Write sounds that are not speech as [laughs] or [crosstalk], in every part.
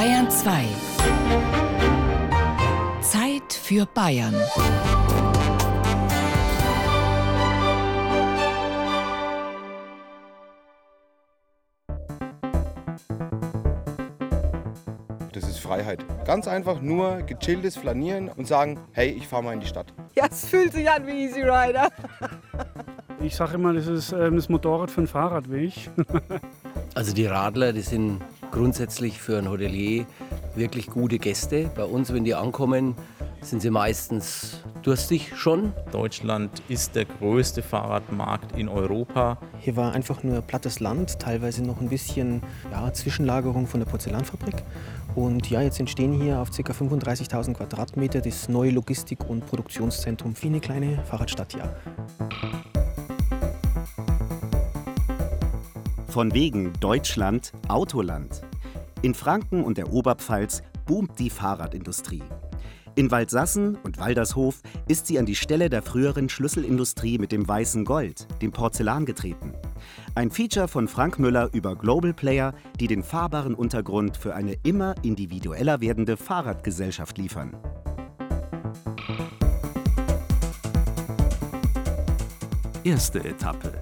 Bayern 2. Zeit für Bayern. Das ist Freiheit. Ganz einfach nur gechilltes Flanieren und sagen, hey, ich fahre mal in die Stadt. Ja, es fühlt sich an wie Easy Rider. [laughs] Ich sage immer, das ist ähm, das Motorrad für einen Fahrradweg. [laughs] Also die Radler, die sind grundsätzlich für ein Hotelier wirklich gute Gäste. Bei uns, wenn die ankommen, sind sie meistens durstig schon. Deutschland ist der größte Fahrradmarkt in Europa. Hier war einfach nur plattes Land, teilweise noch ein bisschen ja, Zwischenlagerung von der Porzellanfabrik. Und ja, jetzt entstehen hier auf ca. 35.000 Quadratmeter das neue Logistik- und Produktionszentrum für eine kleine Fahrradstadt. Ja. Von wegen Deutschland Autoland. In Franken und der Oberpfalz boomt die Fahrradindustrie. In Waldsassen und Waldershof ist sie an die Stelle der früheren Schlüsselindustrie mit dem weißen Gold, dem Porzellan, getreten. Ein Feature von Frank Müller über Global Player, die den fahrbaren Untergrund für eine immer individueller werdende Fahrradgesellschaft liefern. Erste Etappe.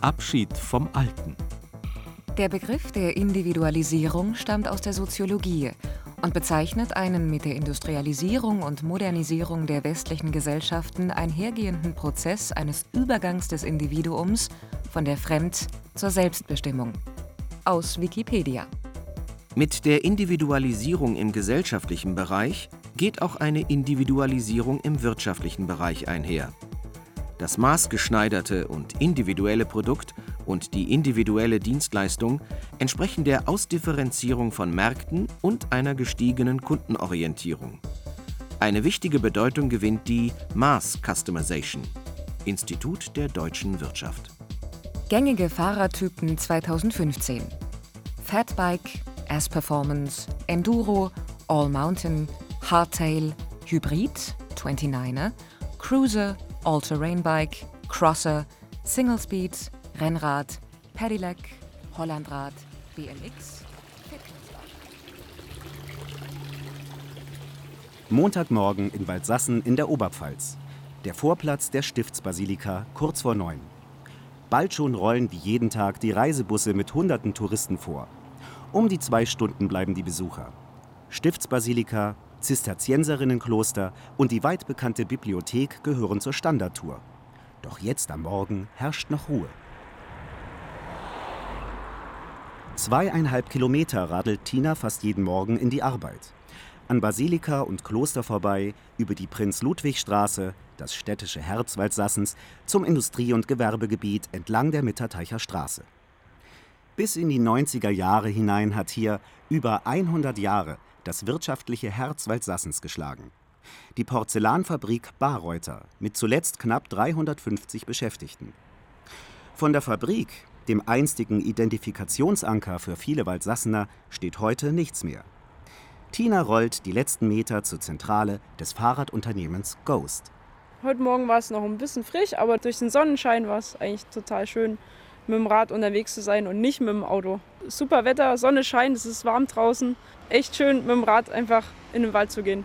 Abschied vom Alten. Der Begriff der Individualisierung stammt aus der Soziologie und bezeichnet einen mit der Industrialisierung und Modernisierung der westlichen Gesellschaften einhergehenden Prozess eines Übergangs des Individuums von der Fremd- zur Selbstbestimmung. Aus Wikipedia. Mit der Individualisierung im gesellschaftlichen Bereich geht auch eine Individualisierung im wirtschaftlichen Bereich einher. Das maßgeschneiderte und individuelle Produkt und die individuelle Dienstleistung entsprechen der Ausdifferenzierung von Märkten und einer gestiegenen Kundenorientierung. Eine wichtige Bedeutung gewinnt die Mass Customization. Institut der deutschen Wirtschaft. Gängige Fahrertypen 2015. Fatbike, S-Performance, Enduro, All Mountain, Hardtail, Hybrid, 29er, Cruiser, All-Terrain Bike, Crosser, Single Speed, Rennrad, Pedelec, Hollandrad, BMX, Montagmorgen in Waldsassen in der Oberpfalz. Der Vorplatz der Stiftsbasilika kurz vor neun. Bald schon rollen wie jeden Tag die Reisebusse mit hunderten Touristen vor. Um die zwei Stunden bleiben die Besucher. Stiftsbasilika, Zisterzienserinnenkloster und die weit bekannte Bibliothek gehören zur Standardtour. Doch jetzt am Morgen herrscht noch Ruhe. Zweieinhalb Kilometer radelt Tina fast jeden Morgen in die Arbeit. An Basilika und Kloster vorbei, über die Prinz-Ludwig-Straße, das städtische Herz Waldsassens, zum Industrie- und Gewerbegebiet entlang der Mitterteicher Straße. Bis in die 90er Jahre hinein hat hier über 100 Jahre das wirtschaftliche Herz Waldsassens geschlagen. Die Porzellanfabrik Bayreuther mit zuletzt knapp 350 Beschäftigten. Von der Fabrik, dem einstigen Identifikationsanker für viele Waldsassener, steht heute nichts mehr. Tina rollt die letzten Meter zur Zentrale des Fahrradunternehmens Ghost. Heute Morgen war es noch ein bisschen frisch, aber durch den Sonnenschein war es eigentlich total schön, mit dem Rad unterwegs zu sein und nicht mit dem Auto. Super Wetter, Sonne scheint, es ist warm draußen. Echt schön, mit dem Rad einfach in den Wald zu gehen.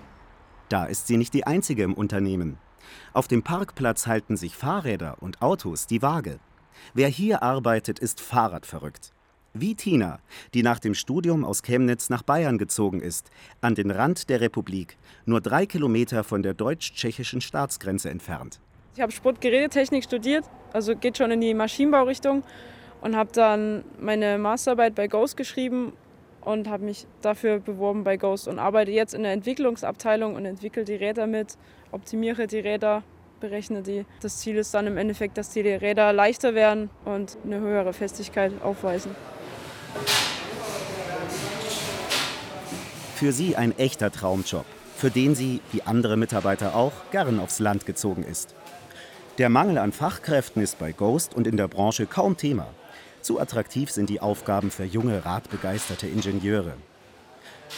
Da ist sie nicht die einzige im Unternehmen. Auf dem Parkplatz halten sich Fahrräder und Autos die Waage. Wer hier arbeitet, ist Fahrradverrückt. Wie Tina, die nach dem Studium aus Chemnitz nach Bayern gezogen ist, an den Rand der Republik, nur drei Kilometer von der deutsch-tschechischen Staatsgrenze entfernt. Ich habe Sportgerätetechnik studiert, also geht schon in die Maschinenbaurichtung und habe dann meine Masterarbeit bei Ghost geschrieben und habe mich dafür beworben bei Ghost und arbeite jetzt in der Entwicklungsabteilung und entwickle die Räder mit, optimiere die Räder, berechne die. Das Ziel ist dann im Endeffekt, dass die Räder leichter werden und eine höhere Festigkeit aufweisen. Für sie ein echter Traumjob, für den sie, wie andere Mitarbeiter auch, gern aufs Land gezogen ist. Der Mangel an Fachkräften ist bei Ghost und in der Branche kaum Thema. Zu attraktiv sind die Aufgaben für junge, radbegeisterte Ingenieure.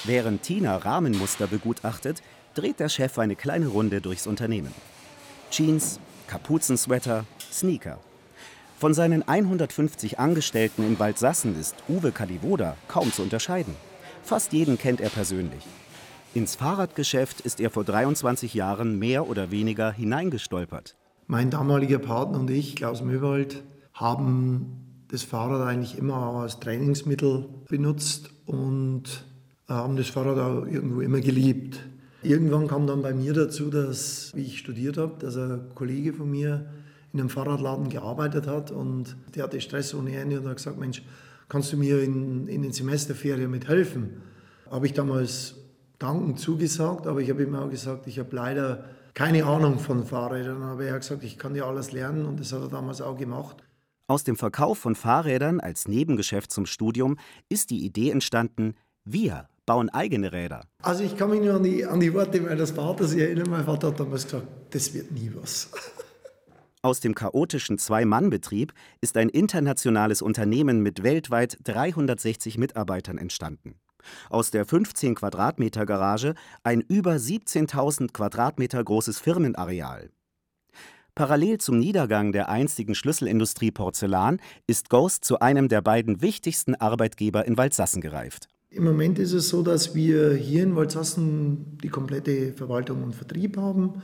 Während Tina Rahmenmuster begutachtet, dreht der Chef eine kleine Runde durchs Unternehmen. Jeans, Kapuzensweater, Sneaker. Von seinen 150 Angestellten in Waldsassen ist Uwe Kalivoda kaum zu unterscheiden. Fast jeden kennt er persönlich. Ins Fahrradgeschäft ist er vor 23 Jahren mehr oder weniger hineingestolpert. Mein damaliger Partner und ich, Klaus Möwald, haben das Fahrrad eigentlich immer als Trainingsmittel benutzt und haben das Fahrrad auch irgendwo immer geliebt. Irgendwann kam dann bei mir dazu, dass, wie ich studiert habe, dass ein Kollege von mir in einem Fahrradladen gearbeitet hat und der hatte Stress ohne Ende und hat gesagt, Mensch, kannst du mir in, in den Semesterferien mithelfen? Habe ich damals dankend zugesagt, aber ich habe ihm auch gesagt, ich habe leider keine Ahnung von Fahrrädern. Aber er hat gesagt, ich kann dir alles lernen und das hat er damals auch gemacht. Aus dem Verkauf von Fahrrädern als Nebengeschäft zum Studium ist die Idee entstanden, wir bauen eigene Räder. Also ich kann mich nur an die, an die Worte meines Vaters erinnern. Mein Vater hat damals gesagt, das wird nie was. [laughs] Aus dem chaotischen Zwei-Mann-Betrieb ist ein internationales Unternehmen mit weltweit 360 Mitarbeitern entstanden. Aus der 15 Quadratmeter Garage ein über 17.000 Quadratmeter großes Firmenareal. Parallel zum Niedergang der einstigen Schlüsselindustrie Porzellan ist Ghost zu einem der beiden wichtigsten Arbeitgeber in Waldsassen gereift. Im Moment ist es so, dass wir hier in Waldsassen die komplette Verwaltung und Vertrieb haben.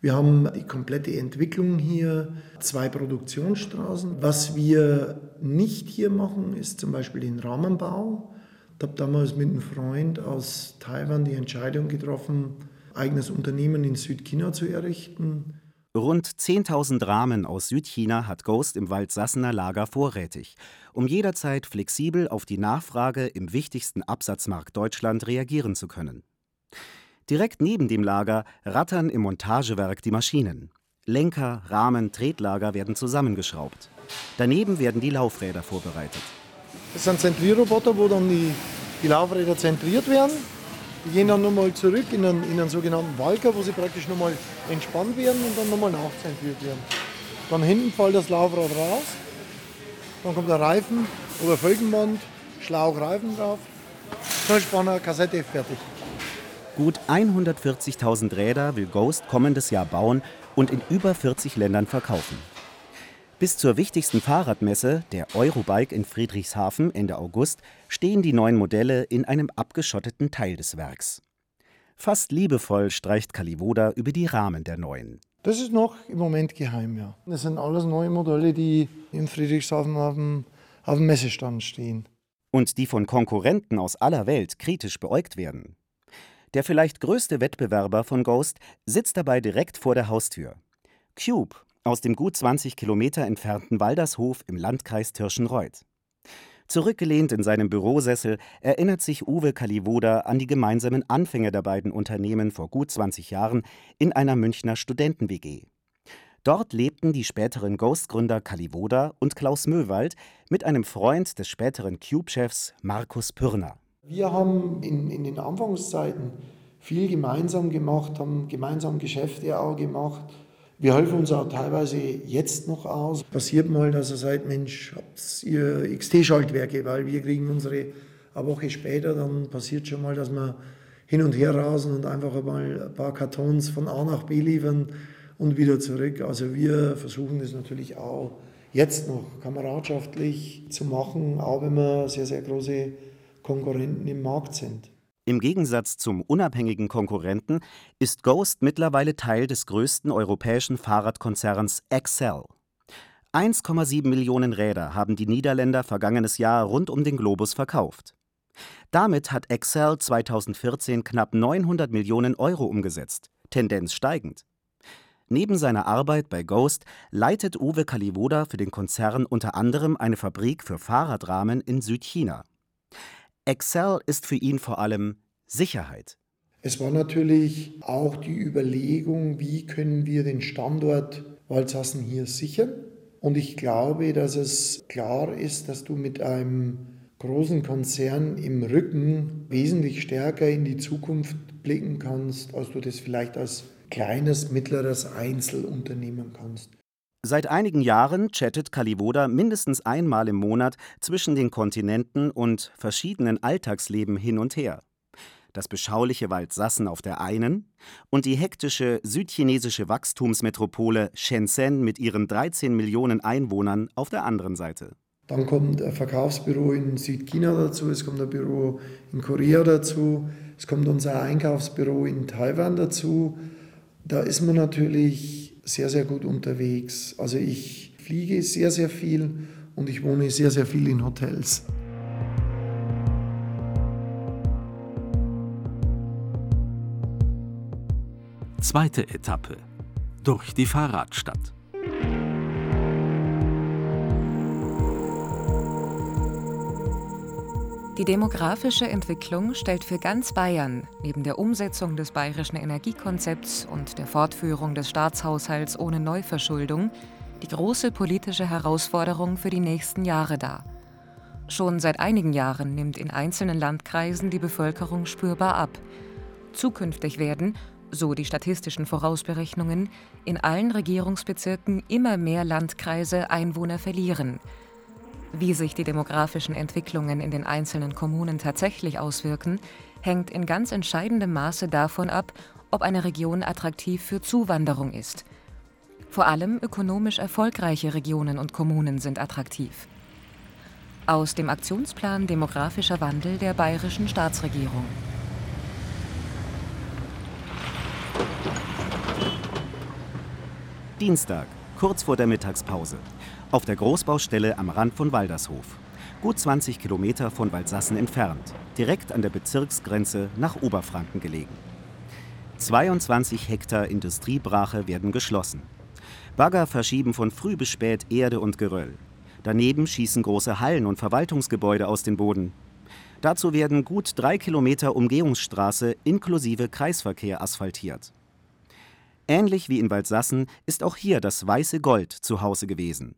Wir haben die komplette Entwicklung hier, zwei Produktionsstraßen. Was wir nicht hier machen, ist zum Beispiel den Rahmenbau. Ich habe damals mit einem Freund aus Taiwan die Entscheidung getroffen, eigenes Unternehmen in Südchina zu errichten. Rund 10.000 Rahmen aus Südchina hat Ghost im Waldsassener Lager vorrätig, um jederzeit flexibel auf die Nachfrage im wichtigsten Absatzmarkt Deutschland reagieren zu können. Direkt neben dem Lager rattern im Montagewerk die Maschinen. Lenker, Rahmen, Tretlager werden zusammengeschraubt. Daneben werden die Laufräder vorbereitet. Das sind Zentrierroboter, wo dann die, die Laufräder zentriert werden. Die gehen dann nochmal zurück in einen, in einen sogenannten Walker, wo sie praktisch nochmal entspannt werden und dann nochmal nachzentriert werden. Dann hinten fällt das Laufrad raus. Dann kommt der Reifen oder Felgenband, Schlauch, Reifen drauf. Zündspannner, Kassette, fertig. Gut 140.000 Räder will Ghost kommendes Jahr bauen und in über 40 Ländern verkaufen. Bis zur wichtigsten Fahrradmesse, der Eurobike in Friedrichshafen Ende August, stehen die neuen Modelle in einem abgeschotteten Teil des Werks. Fast liebevoll streicht Kalivoda über die Rahmen der neuen. Das ist noch im Moment geheim, ja. Das sind alles neue Modelle, die in Friedrichshafen auf dem, auf dem Messestand stehen. Und die von Konkurrenten aus aller Welt kritisch beäugt werden. Der vielleicht größte Wettbewerber von Ghost sitzt dabei direkt vor der Haustür. Cube aus dem gut 20 Kilometer entfernten Waldershof im Landkreis Tirschenreuth. Zurückgelehnt in seinem Bürosessel erinnert sich Uwe Kalivoda an die gemeinsamen Anfänge der beiden Unternehmen vor gut 20 Jahren in einer Münchner Studenten-WG. Dort lebten die späteren Ghost-Gründer Kalivoda und Klaus Möwald mit einem Freund des späteren Cube-Chefs Markus Pürner. Wir haben in, in den Anfangszeiten viel gemeinsam gemacht, haben gemeinsam Geschäfte auch gemacht. Wir helfen uns auch teilweise jetzt noch aus. Passiert mal, dass er sagt, Mensch, habt ihr XT-Schaltwerke, weil wir kriegen unsere eine Woche später, dann passiert schon mal, dass wir hin und her rasen und einfach mal ein paar Kartons von A nach B liefern und wieder zurück. Also wir versuchen das natürlich auch jetzt noch kameradschaftlich zu machen, auch wenn wir sehr, sehr große Konkurrenten im Markt sind. Im Gegensatz zum unabhängigen Konkurrenten ist Ghost mittlerweile Teil des größten europäischen Fahrradkonzerns Excel. 1,7 Millionen Räder haben die Niederländer vergangenes Jahr rund um den Globus verkauft. Damit hat Excel 2014 knapp 900 Millionen Euro umgesetzt, Tendenz steigend. Neben seiner Arbeit bei Ghost leitet Uwe Kalivoda für den Konzern unter anderem eine Fabrik für Fahrradrahmen in Südchina. Excel ist für ihn vor allem Sicherheit. Es war natürlich auch die Überlegung, wie können wir den Standort Waldsassen hier sichern. Und ich glaube, dass es klar ist, dass du mit einem großen Konzern im Rücken wesentlich stärker in die Zukunft blicken kannst, als du das vielleicht als kleines, mittleres Einzelunternehmen kannst. Seit einigen Jahren chattet Kalivoda mindestens einmal im Monat zwischen den Kontinenten und verschiedenen Alltagsleben hin und her. Das beschauliche Waldsassen auf der einen und die hektische südchinesische Wachstumsmetropole Shenzhen mit ihren 13 Millionen Einwohnern auf der anderen Seite. Dann kommt ein Verkaufsbüro in Südchina dazu, es kommt ein Büro in Korea dazu, es kommt unser Einkaufsbüro in Taiwan dazu. Da ist man natürlich sehr, sehr gut unterwegs. Also ich fliege sehr, sehr viel und ich wohne sehr, sehr viel in Hotels. Zweite Etappe. Durch die Fahrradstadt. Die demografische Entwicklung stellt für ganz Bayern neben der Umsetzung des bayerischen Energiekonzepts und der Fortführung des Staatshaushalts ohne Neuverschuldung die große politische Herausforderung für die nächsten Jahre dar. Schon seit einigen Jahren nimmt in einzelnen Landkreisen die Bevölkerung spürbar ab. Zukünftig werden, so die statistischen Vorausberechnungen, in allen Regierungsbezirken immer mehr Landkreise Einwohner verlieren. Wie sich die demografischen Entwicklungen in den einzelnen Kommunen tatsächlich auswirken, hängt in ganz entscheidendem Maße davon ab, ob eine Region attraktiv für Zuwanderung ist. Vor allem ökonomisch erfolgreiche Regionen und Kommunen sind attraktiv. Aus dem Aktionsplan Demografischer Wandel der bayerischen Staatsregierung. Dienstag, kurz vor der Mittagspause. Auf der Großbaustelle am Rand von Waldershof. Gut 20 Kilometer von Waldsassen entfernt, direkt an der Bezirksgrenze nach Oberfranken gelegen. 22 Hektar Industriebrache werden geschlossen. Bagger verschieben von früh bis spät Erde und Geröll. Daneben schießen große Hallen und Verwaltungsgebäude aus dem Boden. Dazu werden gut drei Kilometer Umgehungsstraße inklusive Kreisverkehr asphaltiert. Ähnlich wie in Waldsassen ist auch hier das weiße Gold zu Hause gewesen.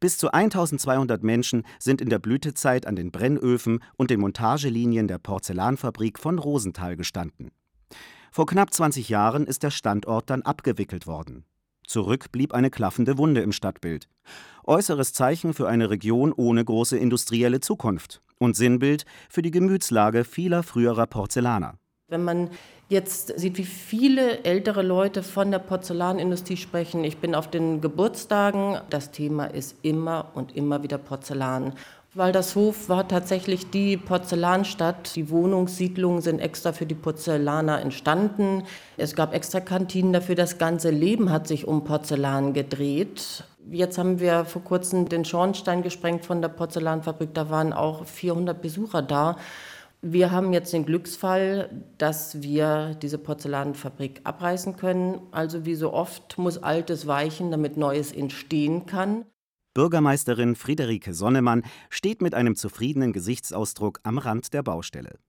Bis zu 1200 Menschen sind in der Blütezeit an den Brennöfen und den Montagelinien der Porzellanfabrik von Rosenthal gestanden. Vor knapp 20 Jahren ist der Standort dann abgewickelt worden. Zurück blieb eine klaffende Wunde im Stadtbild. Äußeres Zeichen für eine Region ohne große industrielle Zukunft und Sinnbild für die Gemütslage vieler früherer Porzellaner. Wenn man jetzt sieht, wie viele ältere Leute von der Porzellanindustrie sprechen, ich bin auf den Geburtstagen, das Thema ist immer und immer wieder Porzellan. Waldershof war tatsächlich die Porzellanstadt. Die Wohnungssiedlungen sind extra für die Porzellaner entstanden. Es gab extra Kantinen dafür. Das ganze Leben hat sich um Porzellan gedreht. Jetzt haben wir vor kurzem den Schornstein gesprengt von der Porzellanfabrik. Da waren auch 400 Besucher da. Wir haben jetzt den Glücksfall, dass wir diese Porzellanfabrik abreißen können. Also wie so oft muss Altes weichen, damit Neues entstehen kann. Bürgermeisterin Friederike Sonnemann steht mit einem zufriedenen Gesichtsausdruck am Rand der Baustelle.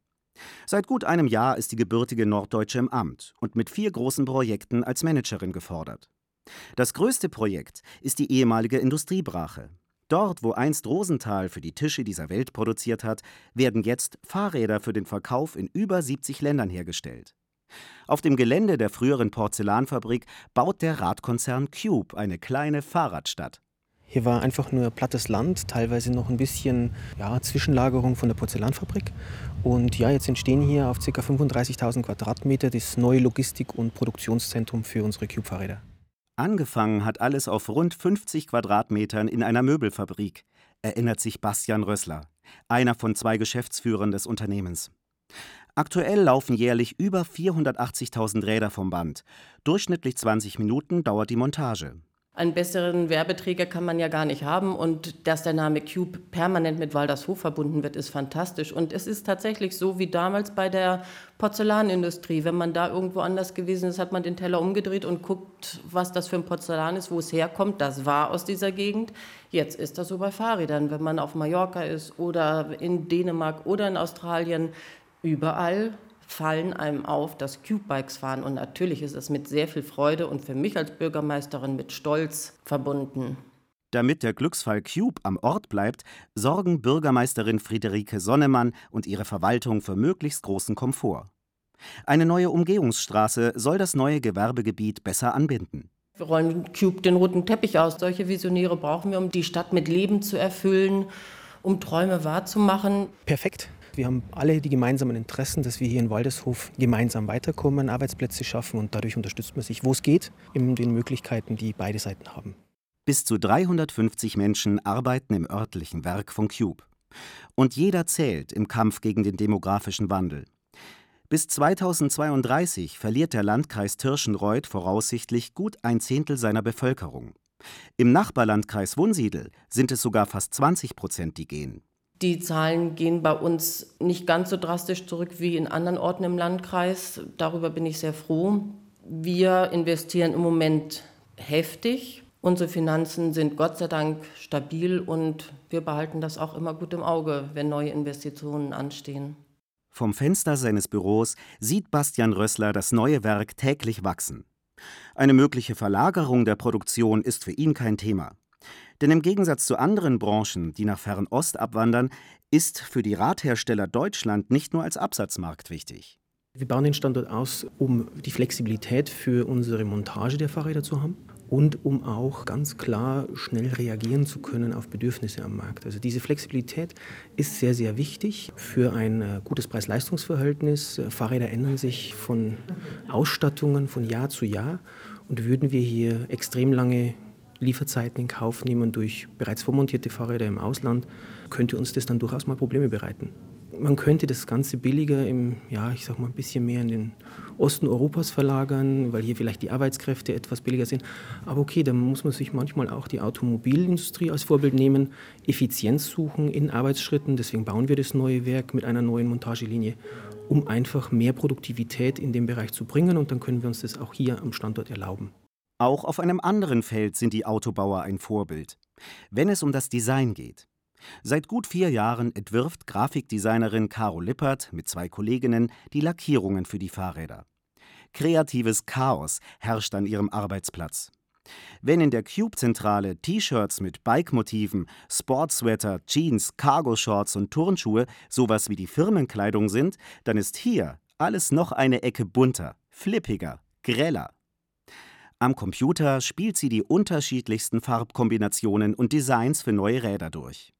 Seit gut einem Jahr ist die gebürtige Norddeutsche im Amt und mit vier großen Projekten als Managerin gefordert. Das größte Projekt ist die ehemalige Industriebrache, Dort, wo einst Rosenthal für die Tische dieser Welt produziert hat, werden jetzt Fahrräder für den Verkauf in über 70 Ländern hergestellt. Auf dem Gelände der früheren Porzellanfabrik baut der Radkonzern Cube eine kleine Fahrradstadt. Hier war einfach nur plattes Land, teilweise noch ein bisschen ja, Zwischenlagerung von der Porzellanfabrik. Und ja, jetzt entstehen hier auf ca. 35.000 Quadratmeter das neue Logistik- und Produktionszentrum für unsere Cube-Fahrräder. Angefangen hat alles auf rund 50 Quadratmetern in einer Möbelfabrik, erinnert sich Bastian Rössler, einer von zwei Geschäftsführern des Unternehmens. Aktuell laufen jährlich über 480.000 Räder vom Band. Durchschnittlich 20 Minuten dauert die Montage. Einen besseren Werbeträger kann man ja gar nicht haben. Und dass der Name Cube permanent mit Waldershof verbunden wird, ist fantastisch. Und es ist tatsächlich so wie damals bei der Porzellanindustrie. Wenn man da irgendwo anders gewesen ist, hat man den Teller umgedreht und guckt, was das für ein Porzellan ist, wo es herkommt. Das war aus dieser Gegend. Jetzt ist das so bei Fahrrädern. Wenn man auf Mallorca ist oder in Dänemark oder in Australien, überall fallen einem auf, dass Cube-Bikes fahren. Und natürlich ist es mit sehr viel Freude und für mich als Bürgermeisterin mit Stolz verbunden. Damit der Glücksfall Cube am Ort bleibt, sorgen Bürgermeisterin Friederike Sonnemann und ihre Verwaltung für möglichst großen Komfort. Eine neue Umgehungsstraße soll das neue Gewerbegebiet besser anbinden. Wir rollen Cube den roten Teppich aus. Solche Visionäre brauchen wir, um die Stadt mit Leben zu erfüllen, um Träume wahrzumachen. Perfekt. Wir haben alle die gemeinsamen Interessen, dass wir hier in Waldeshof gemeinsam weiterkommen, Arbeitsplätze schaffen und dadurch unterstützt man sich, wo es geht, in den Möglichkeiten, die beide Seiten haben. Bis zu 350 Menschen arbeiten im örtlichen Werk von Cube. Und jeder zählt im Kampf gegen den demografischen Wandel. Bis 2032 verliert der Landkreis Tirschenreuth voraussichtlich gut ein Zehntel seiner Bevölkerung. Im Nachbarlandkreis Wunsiedel sind es sogar fast 20 Prozent, die gehen. Die Zahlen gehen bei uns nicht ganz so drastisch zurück wie in anderen Orten im Landkreis. Darüber bin ich sehr froh. Wir investieren im Moment heftig. Unsere Finanzen sind Gott sei Dank stabil und wir behalten das auch immer gut im Auge, wenn neue Investitionen anstehen. Vom Fenster seines Büros sieht Bastian Rössler das neue Werk täglich wachsen. Eine mögliche Verlagerung der Produktion ist für ihn kein Thema. Denn im Gegensatz zu anderen Branchen, die nach Fernost abwandern, ist für die Radhersteller Deutschland nicht nur als Absatzmarkt wichtig. Wir bauen den Standort aus, um die Flexibilität für unsere Montage der Fahrräder zu haben und um auch ganz klar schnell reagieren zu können auf Bedürfnisse am Markt. Also diese Flexibilität ist sehr, sehr wichtig für ein äh, gutes Preis-Leistungs-Verhältnis. Fahrräder ändern sich von Ausstattungen von Jahr zu Jahr und würden wir hier extrem lange Lieferzeiten in Kauf nehmen durch bereits vormontierte Fahrräder im Ausland, könnte uns das dann durchaus mal Probleme bereiten. Man könnte das Ganze billiger im, ja, ich sag mal, ein bisschen mehr in den Osten Europas verlagern, weil hier vielleicht die Arbeitskräfte etwas billiger sind. Aber okay, dann muss man sich manchmal auch die Automobilindustrie als Vorbild nehmen, Effizienz suchen in Arbeitsschritten. Deswegen bauen wir das neue Werk mit einer neuen Montagelinie, um einfach mehr Produktivität in dem Bereich zu bringen. Und dann können wir uns das auch hier am Standort erlauben. Auch auf einem anderen Feld sind die Autobauer ein Vorbild, wenn es um das Design geht. Seit gut vier Jahren entwirft Grafikdesignerin Caro Lippert mit zwei Kolleginnen die Lackierungen für die Fahrräder. Kreatives Chaos herrscht an ihrem Arbeitsplatz. Wenn in der Cube-Zentrale T-Shirts mit Bike-Motiven, Sportsweater, Jeans, Cargo-Shorts und Turnschuhe sowas wie die Firmenkleidung sind, dann ist hier alles noch eine Ecke bunter, flippiger, greller. Am Computer spielt sie die unterschiedlichsten Farbkombinationen und Designs für neue Räder durch.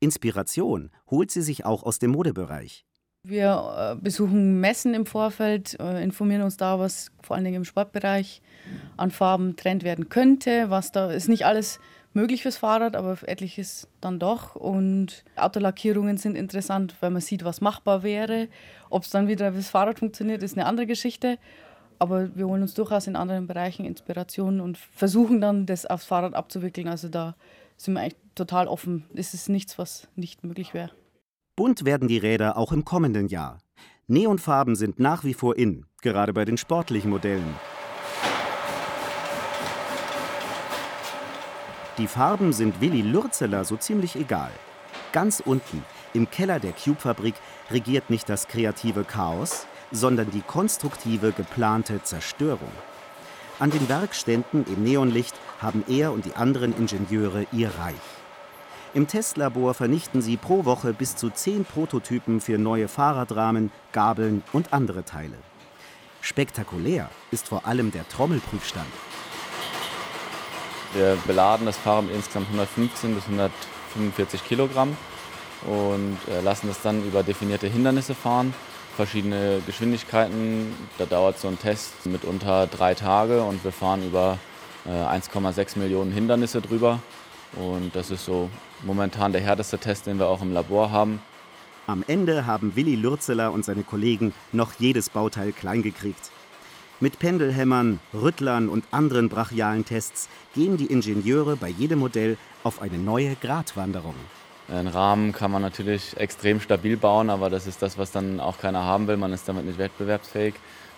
Inspiration holt sie sich auch aus dem Modebereich. Wir äh, besuchen Messen im Vorfeld, äh, informieren uns da, was vor allen Dingen im Sportbereich an Farben Trend werden könnte. Was da ist nicht alles möglich fürs Fahrrad, aber etliches dann doch. Und Autolackierungen sind interessant, weil man sieht, was machbar wäre. Ob es dann wieder fürs Fahrrad funktioniert, ist eine andere Geschichte. Aber wir holen uns durchaus in anderen Bereichen Inspirationen und versuchen dann, das aufs Fahrrad abzuwickeln. Also da sind wir eigentlich total offen. Es ist nichts, was nicht möglich wäre. Bunt werden die Räder auch im kommenden Jahr. Neonfarben sind nach wie vor in, gerade bei den sportlichen Modellen. Die Farben sind Willi Lürzeler so ziemlich egal. Ganz unten, im Keller der Cube-Fabrik, regiert nicht das kreative Chaos, sondern die konstruktive, geplante Zerstörung. An den Werkständen im Neonlicht haben er und die anderen Ingenieure ihr Reich. Im Testlabor vernichten sie pro Woche bis zu zehn Prototypen für neue Fahrradrahmen, Gabeln und andere Teile. Spektakulär ist vor allem der Trommelprüfstand. Wir beladen das Fahrrad mit insgesamt 115 bis 145 Kilogramm und äh, lassen es dann über definierte Hindernisse fahren verschiedene Geschwindigkeiten. Da dauert so ein Test mitunter drei Tage und wir fahren über 1,6 äh, Millionen Hindernisse drüber. Und das ist so momentan der härteste Test, den wir auch im Labor haben. Am Ende haben Willi Lürzeler und seine Kollegen noch jedes Bauteil kleingekriegt. Mit Pendelhämmern, Rüttlern und anderen brachialen Tests gehen die Ingenieure bei jedem Modell auf eine neue Gratwanderung. Einen Rahmen kann man natürlich extrem stabil bauen, aber das ist das, was dann auch keiner haben will. Man ist damit nicht wettbewerbsfähig.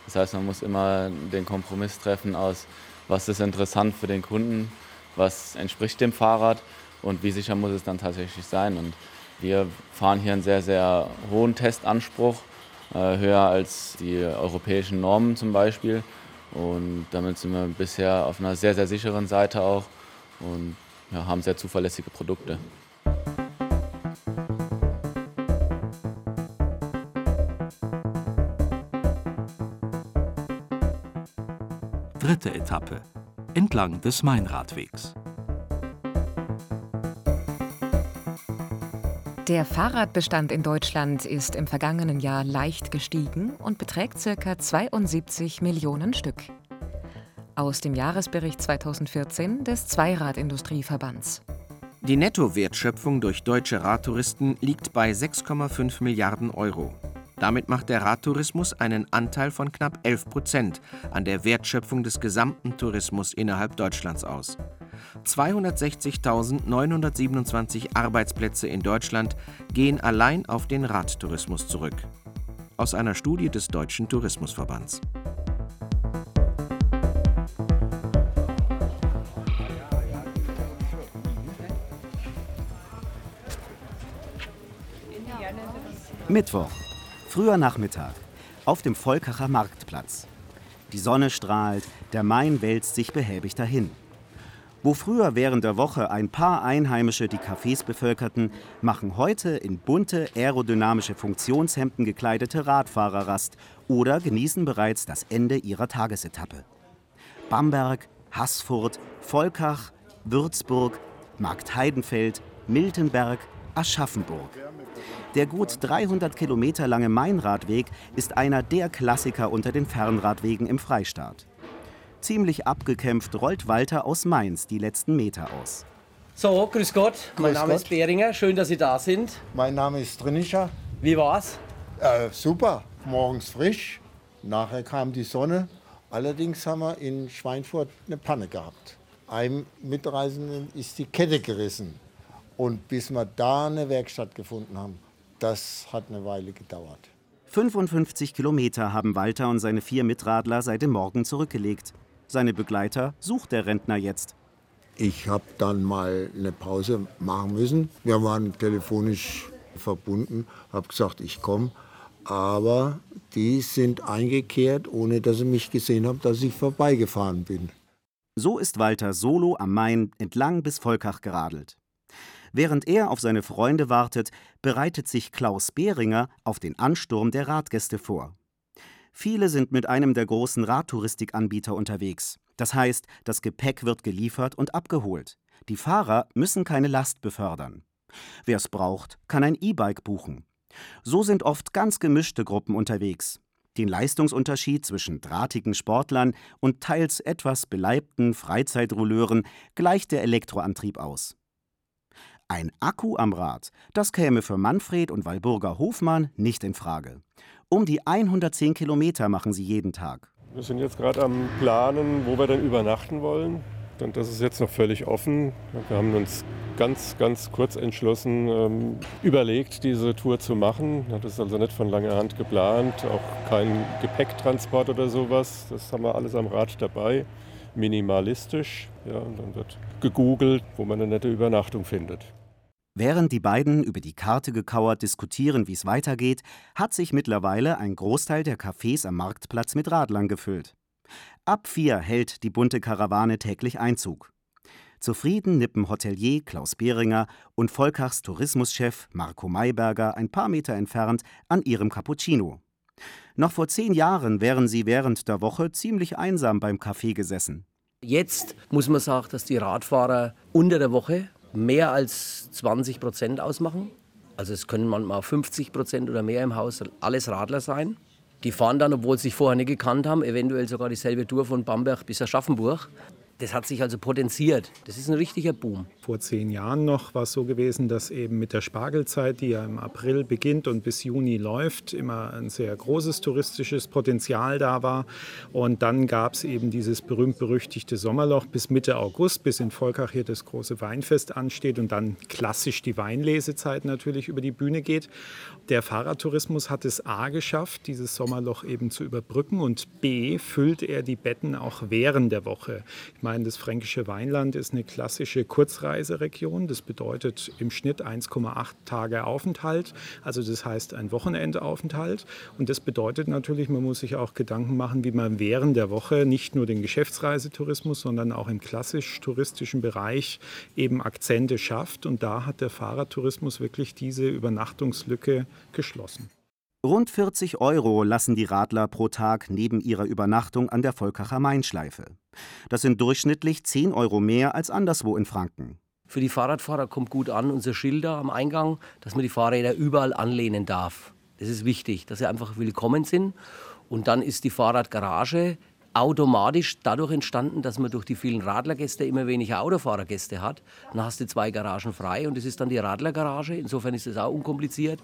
Das heißt, man muss immer den Kompromiss treffen aus, was ist interessant für den Kunden, was entspricht dem Fahrrad und wie sicher muss es dann tatsächlich sein. Und wir fahren hier einen sehr, sehr hohen Testanspruch, äh, höher als die europäischen Normen zum Beispiel. Und damit sind wir bisher auf einer sehr, sehr sicheren Seite auch und ja, haben sehr zuverlässige Produkte. Dritte Etappe. Entlang des Mainradwegs. Der Fahrradbestand in Deutschland ist im vergangenen Jahr leicht gestiegen und beträgt ca. 72 Millionen Stück. aus dem Jahresbericht 2014 des Zweiradindustrieverbands. Die Nettowertschöpfung durch deutsche Radtouristen liegt bei 6,5 Milliarden Euro. Damit macht der Radtourismus einen Anteil von knapp 11 Prozent an der Wertschöpfung des gesamten Tourismus innerhalb Deutschlands aus. 260.927 Arbeitsplätze in Deutschland gehen allein auf den Radtourismus zurück. Aus einer Studie des Deutschen Tourismusverbands. Mittwoch, früher Nachmittag, auf dem Volkacher Marktplatz. Die Sonne strahlt, der Main wälzt sich behäbig dahin. Wo früher während der Woche ein paar Einheimische die Cafés bevölkerten, machen heute in bunte aerodynamische Funktionshemden gekleidete Radfahrer Rast oder genießen bereits das Ende ihrer Tagesetappe. Bamberg, Haßfurt, Volkach, Würzburg, Marktheidenfeld, Miltenberg, Aschaffenburg. Der gut 300 Kilometer lange Mainradweg ist einer der Klassiker unter den Fernradwegen im Freistaat. Ziemlich abgekämpft rollt Walter aus Mainz die letzten Meter aus. So, grüß Gott. mein Grüß Name Gott. ist Behringer. Schön, dass Sie da sind. Mein Name ist Trinischer. Wie war's? Äh, super, morgens frisch. Nachher kam die Sonne. Allerdings haben wir in Schweinfurt eine Panne gehabt. Einem Mitreisenden ist die Kette gerissen. Und bis wir da eine Werkstatt gefunden haben, das hat eine Weile gedauert. 55 Kilometer haben Walter und seine vier Mitradler seit dem Morgen zurückgelegt. Seine Begleiter sucht der Rentner jetzt. Ich habe dann mal eine Pause machen müssen. Wir waren telefonisch verbunden, habe gesagt, ich komme. Aber die sind eingekehrt, ohne dass sie mich gesehen haben, dass ich vorbeigefahren bin. So ist Walter solo am Main entlang bis Volkach geradelt. Während er auf seine Freunde wartet, bereitet sich Klaus Behringer auf den Ansturm der Radgäste vor. Viele sind mit einem der großen Radtouristikanbieter unterwegs. Das heißt, das Gepäck wird geliefert und abgeholt. Die Fahrer müssen keine Last befördern. Wer es braucht, kann ein E-Bike buchen. So sind oft ganz gemischte Gruppen unterwegs. Den Leistungsunterschied zwischen drahtigen Sportlern und teils etwas beleibten Freizeitrouleuren gleicht der Elektroantrieb aus. Ein Akku am Rad, das käme für Manfred und Walburger Hofmann nicht in Frage. Um die 110 Kilometer machen sie jeden Tag. Wir sind jetzt gerade am Planen, wo wir dann übernachten wollen. Und das ist jetzt noch völlig offen. Wir haben uns ganz, ganz kurz entschlossen ähm, überlegt, diese Tour zu machen. Das ist also nicht von langer Hand geplant, auch kein Gepäcktransport oder sowas. Das haben wir alles am Rad dabei, minimalistisch. Ja, und dann wird gegoogelt, wo man eine nette Übernachtung findet. Während die beiden über die Karte gekauert diskutieren, wie es weitergeht, hat sich mittlerweile ein Großteil der Cafés am Marktplatz mit Radlern gefüllt. Ab vier hält die bunte Karawane täglich Einzug. Zufrieden nippen Hotelier Klaus Behringer und Volkachs Tourismuschef Marco Mayberger ein paar Meter entfernt an ihrem Cappuccino. Noch vor zehn Jahren wären sie während der Woche ziemlich einsam beim Kaffee gesessen. Jetzt muss man sagen, dass die Radfahrer unter der Woche mehr als 20 Prozent ausmachen. Also es können manchmal 50 Prozent oder mehr im Haus alles Radler sein. Die fahren dann, obwohl sie sich vorher nicht gekannt haben, eventuell sogar dieselbe Tour von Bamberg bis Aschaffenburg. Das hat sich also potenziert. Das ist ein richtiger Boom. Vor zehn Jahren noch war es so gewesen, dass eben mit der Spargelzeit, die ja im April beginnt und bis Juni läuft, immer ein sehr großes touristisches Potenzial da war. Und dann gab es eben dieses berühmt-berüchtigte Sommerloch bis Mitte August, bis in Volkach hier das große Weinfest ansteht und dann klassisch die Weinlesezeit natürlich über die Bühne geht. Der Fahrradtourismus hat es A geschafft, dieses Sommerloch eben zu überbrücken und B füllt er die Betten auch während der Woche. Ich meine, das fränkische Weinland ist eine klassische Kurzreiseregion. Das bedeutet im Schnitt 1,8 Tage Aufenthalt. Also das heißt ein Wochenendaufenthalt. Und das bedeutet natürlich, man muss sich auch Gedanken machen, wie man während der Woche nicht nur den Geschäftsreisetourismus, sondern auch im klassisch-touristischen Bereich eben Akzente schafft. Und da hat der Fahrradtourismus wirklich diese Übernachtungslücke geschlossen. Rund 40 Euro lassen die Radler pro Tag neben ihrer Übernachtung an der Volkacher Mainschleife. Das sind durchschnittlich 10 Euro mehr als anderswo in Franken. Für die Fahrradfahrer kommt gut an unser Schilder am Eingang, dass man die Fahrräder überall anlehnen darf. Das ist wichtig, dass sie einfach willkommen sind. Und dann ist die Fahrradgarage automatisch dadurch entstanden, dass man durch die vielen Radlergäste immer weniger Autofahrergäste hat. Dann hast du zwei Garagen frei und das ist dann die Radlergarage. Insofern ist das auch unkompliziert.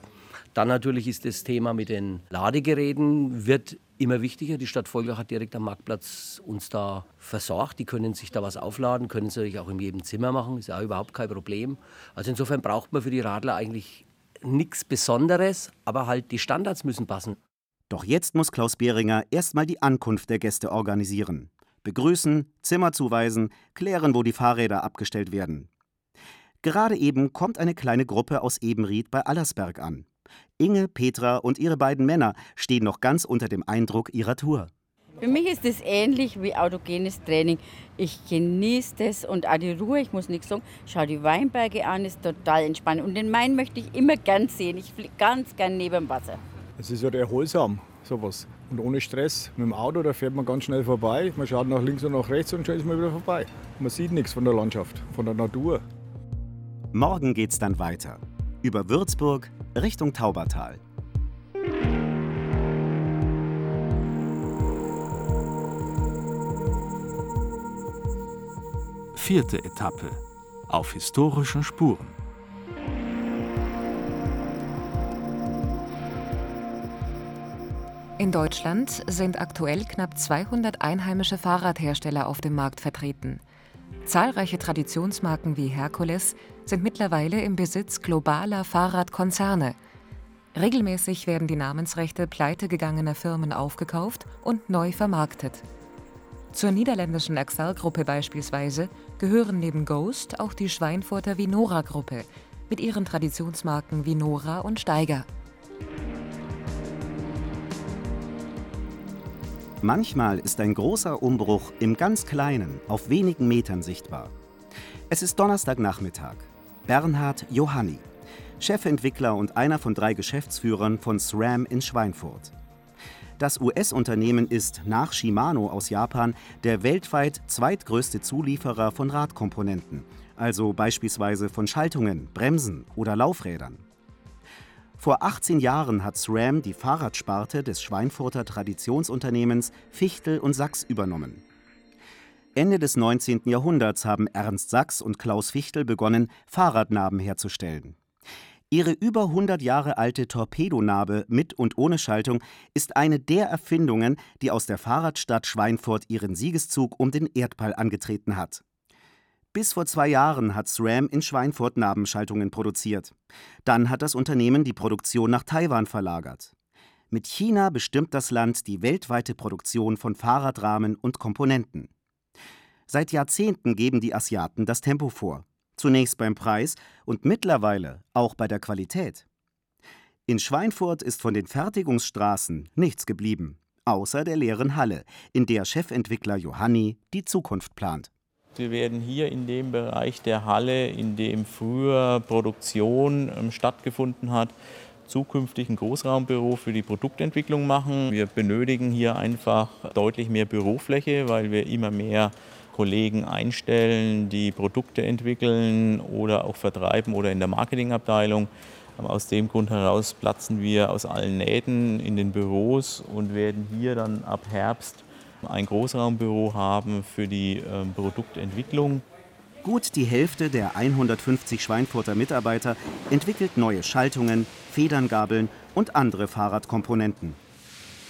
Dann natürlich ist das Thema mit den Ladegeräten wird immer wichtiger. Die Stadt Volgach hat direkt am Marktplatz uns da versorgt. Die können sich da was aufladen, können natürlich auch in jedem Zimmer machen, ist ja überhaupt kein Problem. Also insofern braucht man für die Radler eigentlich nichts Besonderes, aber halt die Standards müssen passen. Doch jetzt muss Klaus Behringer erstmal die Ankunft der Gäste organisieren. Begrüßen, Zimmer zuweisen, klären, wo die Fahrräder abgestellt werden. Gerade eben kommt eine kleine Gruppe aus Ebenried bei Allersberg an. Inge, Petra und ihre beiden Männer stehen noch ganz unter dem Eindruck ihrer Tour. Für mich ist es ähnlich wie autogenes Training. Ich genieße das und auch die Ruhe, ich muss nichts sagen. Schau die Weinberge an, ist total entspannt. Und den Main möchte ich immer gern sehen. Ich fliege ganz gern neben dem Wasser. Es ist ja erholsam, sowas. Und ohne Stress. Mit dem Auto, da fährt man ganz schnell vorbei. Man schaut nach links und nach rechts und schon ist man wieder vorbei. Man sieht nichts von der Landschaft, von der Natur. Morgen geht's dann weiter. Über Würzburg Richtung Taubertal. Vierte Etappe. Auf historischen Spuren. In Deutschland sind aktuell knapp 200 einheimische Fahrradhersteller auf dem Markt vertreten. Zahlreiche Traditionsmarken wie Herkules sind mittlerweile im Besitz globaler Fahrradkonzerne. Regelmäßig werden die Namensrechte pleitegegangener Firmen aufgekauft und neu vermarktet. Zur niederländischen Axel-Gruppe beispielsweise gehören neben Ghost auch die Schweinfurter Vinora-Gruppe mit ihren Traditionsmarken Vinora und Steiger. Manchmal ist ein großer Umbruch im ganz Kleinen auf wenigen Metern sichtbar. Es ist Donnerstagnachmittag. Bernhard Johanni, Chefentwickler und einer von drei Geschäftsführern von SRAM in Schweinfurt. Das US-Unternehmen ist nach Shimano aus Japan der weltweit zweitgrößte Zulieferer von Radkomponenten, also beispielsweise von Schaltungen, Bremsen oder Laufrädern. Vor 18 Jahren hat SRAM die Fahrradsparte des Schweinfurter Traditionsunternehmens Fichtel und Sachs übernommen. Ende des 19. Jahrhunderts haben Ernst Sachs und Klaus Fichtel begonnen, Fahrradnaben herzustellen. Ihre über 100 Jahre alte Torpedonarbe mit und ohne Schaltung ist eine der Erfindungen, die aus der Fahrradstadt Schweinfurt ihren Siegeszug um den Erdball angetreten hat. Bis vor zwei Jahren hat SRAM in Schweinfurt Nabenschaltungen produziert. Dann hat das Unternehmen die Produktion nach Taiwan verlagert. Mit China bestimmt das Land die weltweite Produktion von Fahrradrahmen und Komponenten. Seit Jahrzehnten geben die Asiaten das Tempo vor. Zunächst beim Preis und mittlerweile auch bei der Qualität. In Schweinfurt ist von den Fertigungsstraßen nichts geblieben, außer der leeren Halle, in der Chefentwickler Johanni die Zukunft plant. Wir werden hier in dem Bereich der Halle, in dem früher Produktion ähm, stattgefunden hat, zukünftig ein Großraumbüro für die Produktentwicklung machen. Wir benötigen hier einfach deutlich mehr Bürofläche, weil wir immer mehr Kollegen einstellen, die Produkte entwickeln oder auch vertreiben oder in der Marketingabteilung. Aus dem Grund heraus platzen wir aus allen Nähten in den Büros und werden hier dann ab Herbst ein Großraumbüro haben für die äh, Produktentwicklung. Gut die Hälfte der 150 Schweinfurter Mitarbeiter entwickelt neue Schaltungen, Federngabeln und andere Fahrradkomponenten.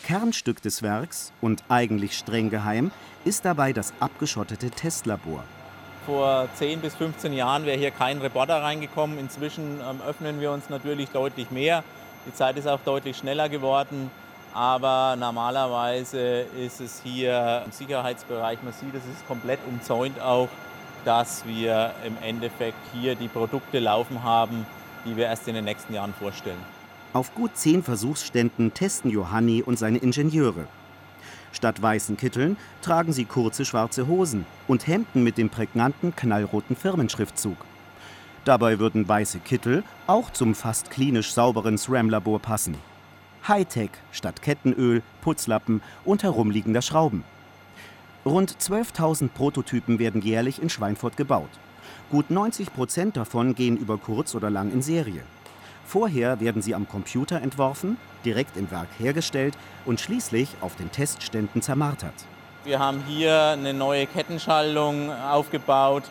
Kernstück des Werks und eigentlich streng geheim ist dabei das abgeschottete Testlabor. Vor 10 bis 15 Jahren wäre hier kein Reporter reingekommen. Inzwischen ähm, öffnen wir uns natürlich deutlich mehr. Die Zeit ist auch deutlich schneller geworden. Aber normalerweise ist es hier im Sicherheitsbereich, man sieht, es ist komplett umzäunt auch, dass wir im Endeffekt hier die Produkte laufen haben, die wir erst in den nächsten Jahren vorstellen. Auf gut zehn Versuchsständen testen Johanni und seine Ingenieure. Statt weißen Kitteln tragen sie kurze schwarze Hosen und Hemden mit dem prägnanten knallroten Firmenschriftzug. Dabei würden weiße Kittel auch zum fast klinisch sauberen SRAM-Labor passen. Hightech statt Kettenöl, Putzlappen und herumliegender Schrauben. Rund 12.000 Prototypen werden jährlich in Schweinfurt gebaut. Gut 90 Prozent davon gehen über kurz oder lang in Serie. Vorher werden sie am Computer entworfen, direkt im Werk hergestellt und schließlich auf den Testständen zermartert. Wir haben hier eine neue Kettenschaltung aufgebaut,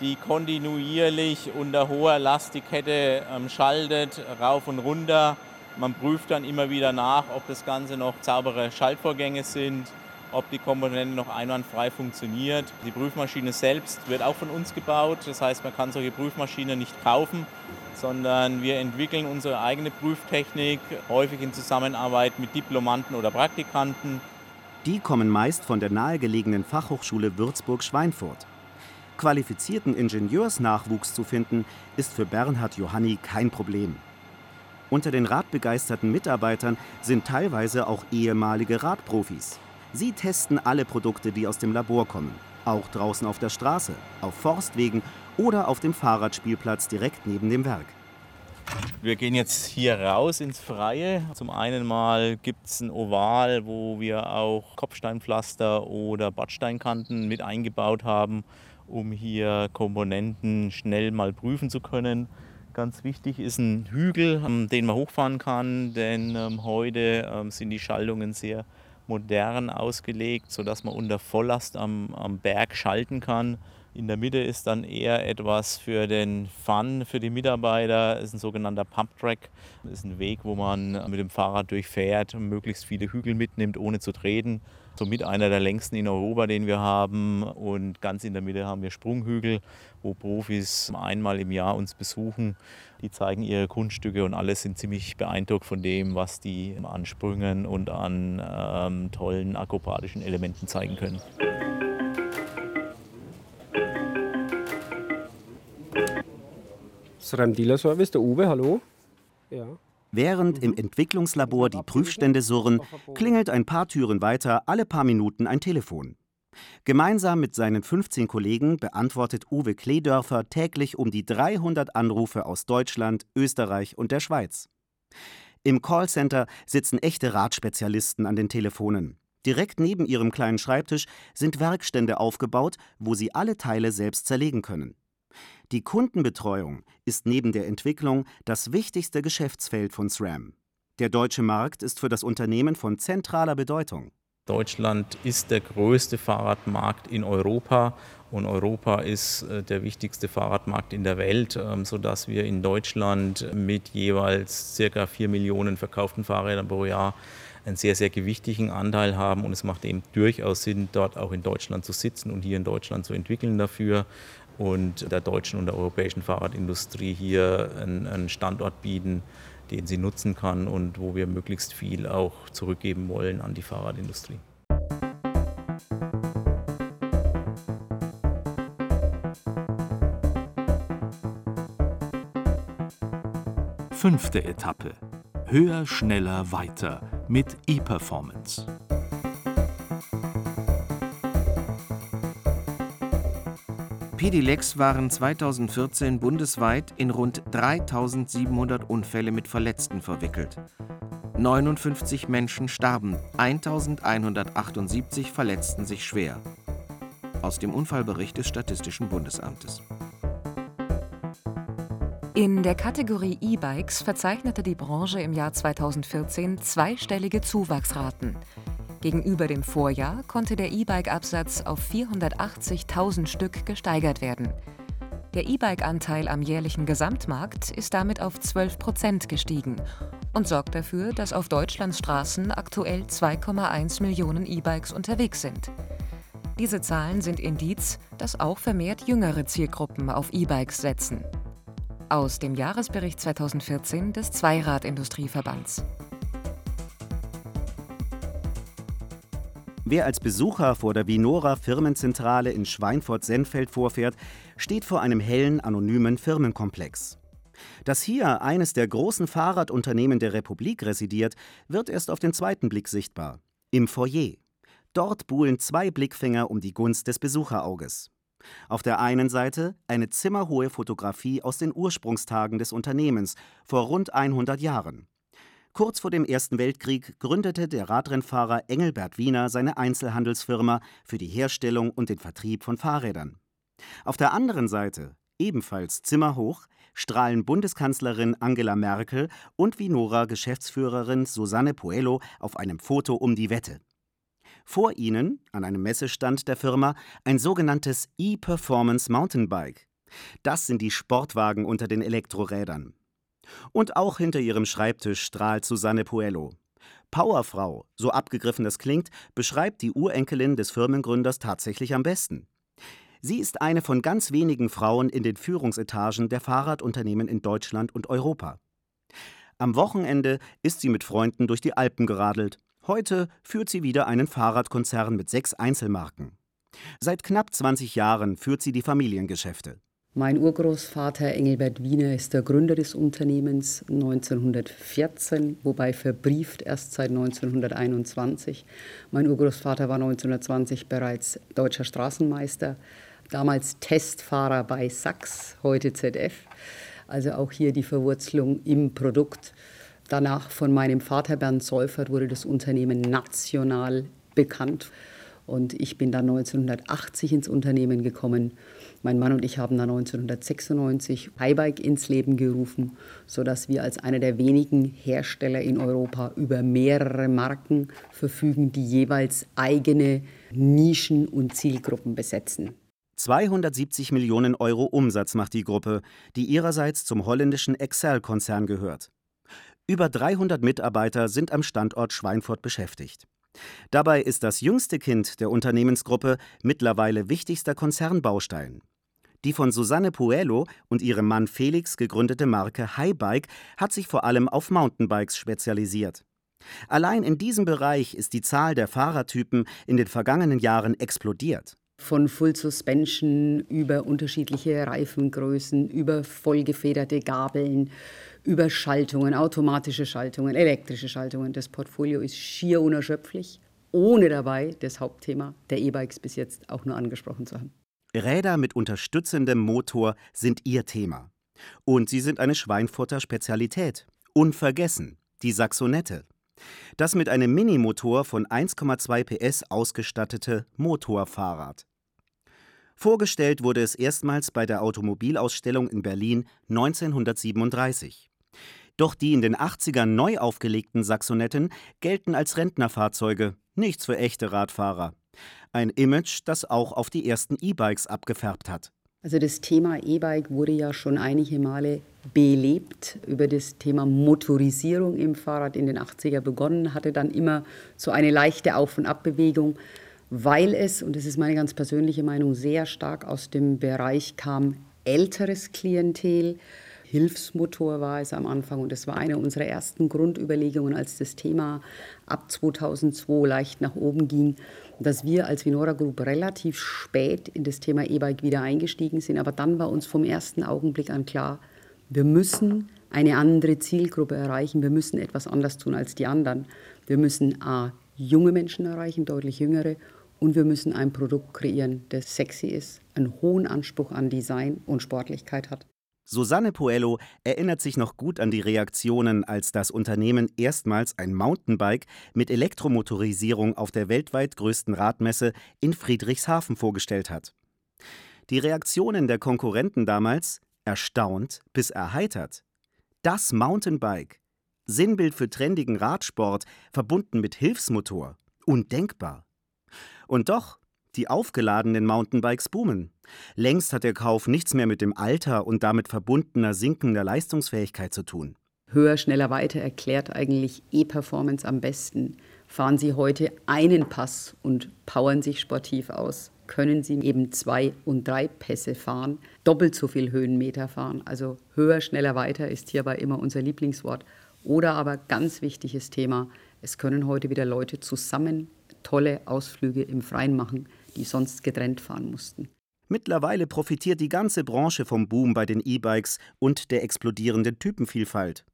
die kontinuierlich unter hoher Last die Kette ähm, schaltet, rauf und runter. Man prüft dann immer wieder nach, ob das Ganze noch saubere Schaltvorgänge sind, ob die Komponente noch einwandfrei funktioniert. Die Prüfmaschine selbst wird auch von uns gebaut. Das heißt, man kann solche Prüfmaschinen nicht kaufen, sondern wir entwickeln unsere eigene Prüftechnik, häufig in Zusammenarbeit mit Diplomanten oder Praktikanten. Die kommen meist von der nahegelegenen Fachhochschule Würzburg-Schweinfurt. Qualifizierten Ingenieursnachwuchs zu finden, ist für Bernhard Johanni kein Problem. Unter den radbegeisterten Mitarbeitern sind teilweise auch ehemalige Radprofis. Sie testen alle Produkte, die aus dem Labor kommen, auch draußen auf der Straße, auf Forstwegen oder auf dem Fahrradspielplatz direkt neben dem Werk. Wir gehen jetzt hier raus ins Freie. Zum einen mal gibt es ein Oval, wo wir auch Kopfsteinpflaster oder Badsteinkanten mit eingebaut haben, um hier Komponenten schnell mal prüfen zu können. Ganz wichtig ist ein Hügel, ähm, den man hochfahren kann, denn ähm, heute ähm, sind die Schaltungen sehr modern ausgelegt, sodass man unter Volllast am, am Berg schalten kann. In der Mitte ist dann eher etwas für den Fun für die Mitarbeiter. Das ist ein sogenannter Pump Track. Das ist ein Weg, wo man mit dem Fahrrad durchfährt und möglichst viele Hügel mitnimmt, ohne zu treten. Somit einer der längsten in Europa, den wir haben. Und ganz in der Mitte haben wir Sprunghügel, wo Profis einmal im Jahr uns besuchen. Die zeigen ihre Kunststücke und alle sind ziemlich beeindruckt von dem, was die an Sprüngen und an ähm, tollen akrobatischen Elementen zeigen können. SRAM Dealer Service, der Uwe, hallo. Ja. Während im Entwicklungslabor die Prüfstände surren, klingelt ein paar Türen weiter alle paar Minuten ein Telefon. Gemeinsam mit seinen 15 Kollegen beantwortet Uwe Kledörfer täglich um die 300 Anrufe aus Deutschland, Österreich und der Schweiz. Im Callcenter sitzen echte Radspezialisten an den Telefonen. Direkt neben ihrem kleinen Schreibtisch sind Werkstände aufgebaut, wo sie alle Teile selbst zerlegen können. Die Kundenbetreuung ist neben der Entwicklung das wichtigste Geschäftsfeld von SRAM. Der deutsche Markt ist für das Unternehmen von zentraler Bedeutung. Deutschland ist der größte Fahrradmarkt in Europa und Europa ist äh, der wichtigste Fahrradmarkt in der Welt, ähm, sodass wir in Deutschland mit jeweils circa 4 Millionen verkauften Fahrrädern pro Jahr einen sehr, sehr gewichtigen Anteil haben und es macht eben durchaus Sinn, dort auch in Deutschland zu sitzen und hier in Deutschland zu entwickeln dafür und der deutschen und der europäischen Fahrradindustrie hier einen Standort bieten, den sie nutzen kann und wo wir möglichst viel auch zurückgeben wollen an die Fahrradindustrie. Fünfte Etappe. Höher, schneller, weiter mit E-Performance. Pedilex waren 2014 bundesweit in rund 3700 Unfälle mit Verletzten verwickelt. 59 Menschen starben, 1178 verletzten sich schwer. Aus dem Unfallbericht des Statistischen Bundesamtes. In der Kategorie E-Bikes verzeichnete die Branche im Jahr 2014 zweistellige Zuwachsraten. Gegenüber dem Vorjahr konnte der E-Bike-Absatz auf 480.000 Stück gesteigert werden. Der E-Bike-Anteil am jährlichen Gesamtmarkt ist damit auf 12 Prozent gestiegen und sorgt dafür, dass auf Deutschlands Straßen aktuell 2,1 Millionen E-Bikes unterwegs sind. Diese Zahlen sind Indiz, dass auch vermehrt jüngere Zielgruppen auf E-Bikes setzen. Aus dem Jahresbericht 2014 des Zweiradindustrieverbands. Wer als Besucher vor der Vinora Firmenzentrale in Schweinfurt-Senfeld vorfährt, steht vor einem hellen, anonymen Firmenkomplex. Dass hier eines der großen Fahrradunternehmen der Republik residiert, wird erst auf den zweiten Blick sichtbar. Im Foyer. Dort buhlen zwei Blickfinger um die Gunst des Besucherauges. Auf der einen Seite eine zimmerhohe Fotografie aus den Ursprungstagen des Unternehmens vor rund 100 Jahren. Kurz vor dem Ersten Weltkrieg gründete der Radrennfahrer Engelbert Wiener seine Einzelhandelsfirma für die Herstellung und den Vertrieb von Fahrrädern. Auf der anderen Seite, ebenfalls zimmerhoch, strahlen Bundeskanzlerin Angela Merkel und Vinora-Geschäftsführerin Susanne Puello auf einem Foto um die Wette. Vor ihnen, an einem Messestand der Firma, ein sogenanntes E-Performance Mountainbike. Das sind die Sportwagen unter den Elektrorädern. Und auch hinter ihrem Schreibtisch strahlt Susanne Puello. Powerfrau, so abgegriffen das klingt, beschreibt die Urenkelin des Firmengründers tatsächlich am besten. Sie ist eine von ganz wenigen Frauen in den Führungsetagen der Fahrradunternehmen in Deutschland und Europa. Am Wochenende ist sie mit Freunden durch die Alpen geradelt. Heute führt sie wieder einen Fahrradkonzern mit sechs Einzelmarken. Seit knapp 20 Jahren führt sie die Familiengeschäfte. Mein Urgroßvater Engelbert Wiener ist der Gründer des Unternehmens 1914, wobei verbrieft erst seit 1921. Mein Urgroßvater war 1920 bereits deutscher Straßenmeister, damals Testfahrer bei Sachs, heute ZF. Also auch hier die Verwurzelung im Produkt. Danach von meinem Vater Bernd Seufert wurde das Unternehmen national bekannt. Und ich bin dann 1980 ins Unternehmen gekommen mein Mann und ich haben dann 1996 Highbike ins Leben gerufen, sodass wir als einer der wenigen Hersteller in Europa über mehrere Marken verfügen, die jeweils eigene Nischen und Zielgruppen besetzen. 270 Millionen Euro Umsatz macht die Gruppe, die ihrerseits zum holländischen Excel-Konzern gehört. Über 300 Mitarbeiter sind am Standort Schweinfurt beschäftigt. Dabei ist das jüngste Kind der Unternehmensgruppe mittlerweile wichtigster Konzernbaustein. Die von Susanne Puello und ihrem Mann Felix gegründete Marke Highbike hat sich vor allem auf Mountainbikes spezialisiert. Allein in diesem Bereich ist die Zahl der Fahrertypen in den vergangenen Jahren explodiert. Von Full Suspension über unterschiedliche Reifengrößen, über vollgefederte Gabeln, über Schaltungen, automatische Schaltungen, elektrische Schaltungen. Das Portfolio ist schier unerschöpflich, ohne dabei das Hauptthema der E-Bikes bis jetzt auch nur angesprochen zu haben. Räder mit unterstützendem Motor sind ihr Thema. Und sie sind eine Schweinfurter Spezialität. Unvergessen, die Saxonette. Das mit einem Minimotor von 1,2 PS ausgestattete Motorfahrrad. Vorgestellt wurde es erstmals bei der Automobilausstellung in Berlin 1937. Doch die in den 80ern neu aufgelegten Saxonetten gelten als Rentnerfahrzeuge, nichts für echte Radfahrer. Ein Image, das auch auf die ersten E-Bikes abgefärbt hat. Also das Thema E-Bike wurde ja schon einige Male belebt. Über das Thema Motorisierung im Fahrrad in den 80er begonnen, hatte dann immer so eine leichte Auf- und Abbewegung, weil es, und das ist meine ganz persönliche Meinung, sehr stark aus dem Bereich kam, älteres Klientel, Hilfsmotor war es am Anfang und das war eine unserer ersten Grundüberlegungen, als das Thema ab 2002 leicht nach oben ging, dass wir als Vinora Group relativ spät in das Thema E-Bike wieder eingestiegen sind. Aber dann war uns vom ersten Augenblick an klar, wir müssen eine andere Zielgruppe erreichen, wir müssen etwas anders tun als die anderen. Wir müssen A, junge Menschen erreichen, deutlich jüngere, und wir müssen ein Produkt kreieren, das sexy ist, einen hohen Anspruch an Design und Sportlichkeit hat. Susanne Puello erinnert sich noch gut an die Reaktionen, als das Unternehmen erstmals ein Mountainbike mit Elektromotorisierung auf der weltweit größten Radmesse in Friedrichshafen vorgestellt hat. Die Reaktionen der Konkurrenten damals erstaunt bis erheitert. Das Mountainbike, Sinnbild für trendigen Radsport, verbunden mit Hilfsmotor, undenkbar. Und doch die aufgeladenen Mountainbikes boomen. Längst hat der Kauf nichts mehr mit dem Alter und damit verbundener sinkender Leistungsfähigkeit zu tun. Höher, schneller, weiter erklärt eigentlich E-Performance am besten. Fahren Sie heute einen Pass und powern sich sportiv aus, können Sie eben zwei und drei Pässe fahren, doppelt so viel Höhenmeter fahren. Also höher, schneller, weiter ist hierbei immer unser Lieblingswort. Oder aber ganz wichtiges Thema, es können heute wieder Leute zusammen tolle Ausflüge im Freien machen die sonst getrennt fahren mussten. Mittlerweile profitiert die ganze Branche vom Boom bei den E-Bikes und der explodierenden Typenvielfalt.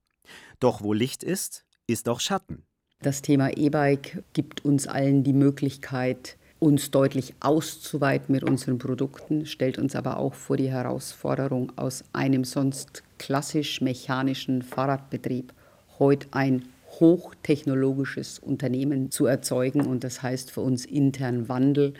Doch wo Licht ist, ist auch Schatten. Das Thema E-Bike gibt uns allen die Möglichkeit, uns deutlich auszuweiten mit unseren Produkten, stellt uns aber auch vor die Herausforderung, aus einem sonst klassisch mechanischen Fahrradbetrieb heute ein hochtechnologisches Unternehmen zu erzeugen. Und das heißt für uns intern Wandel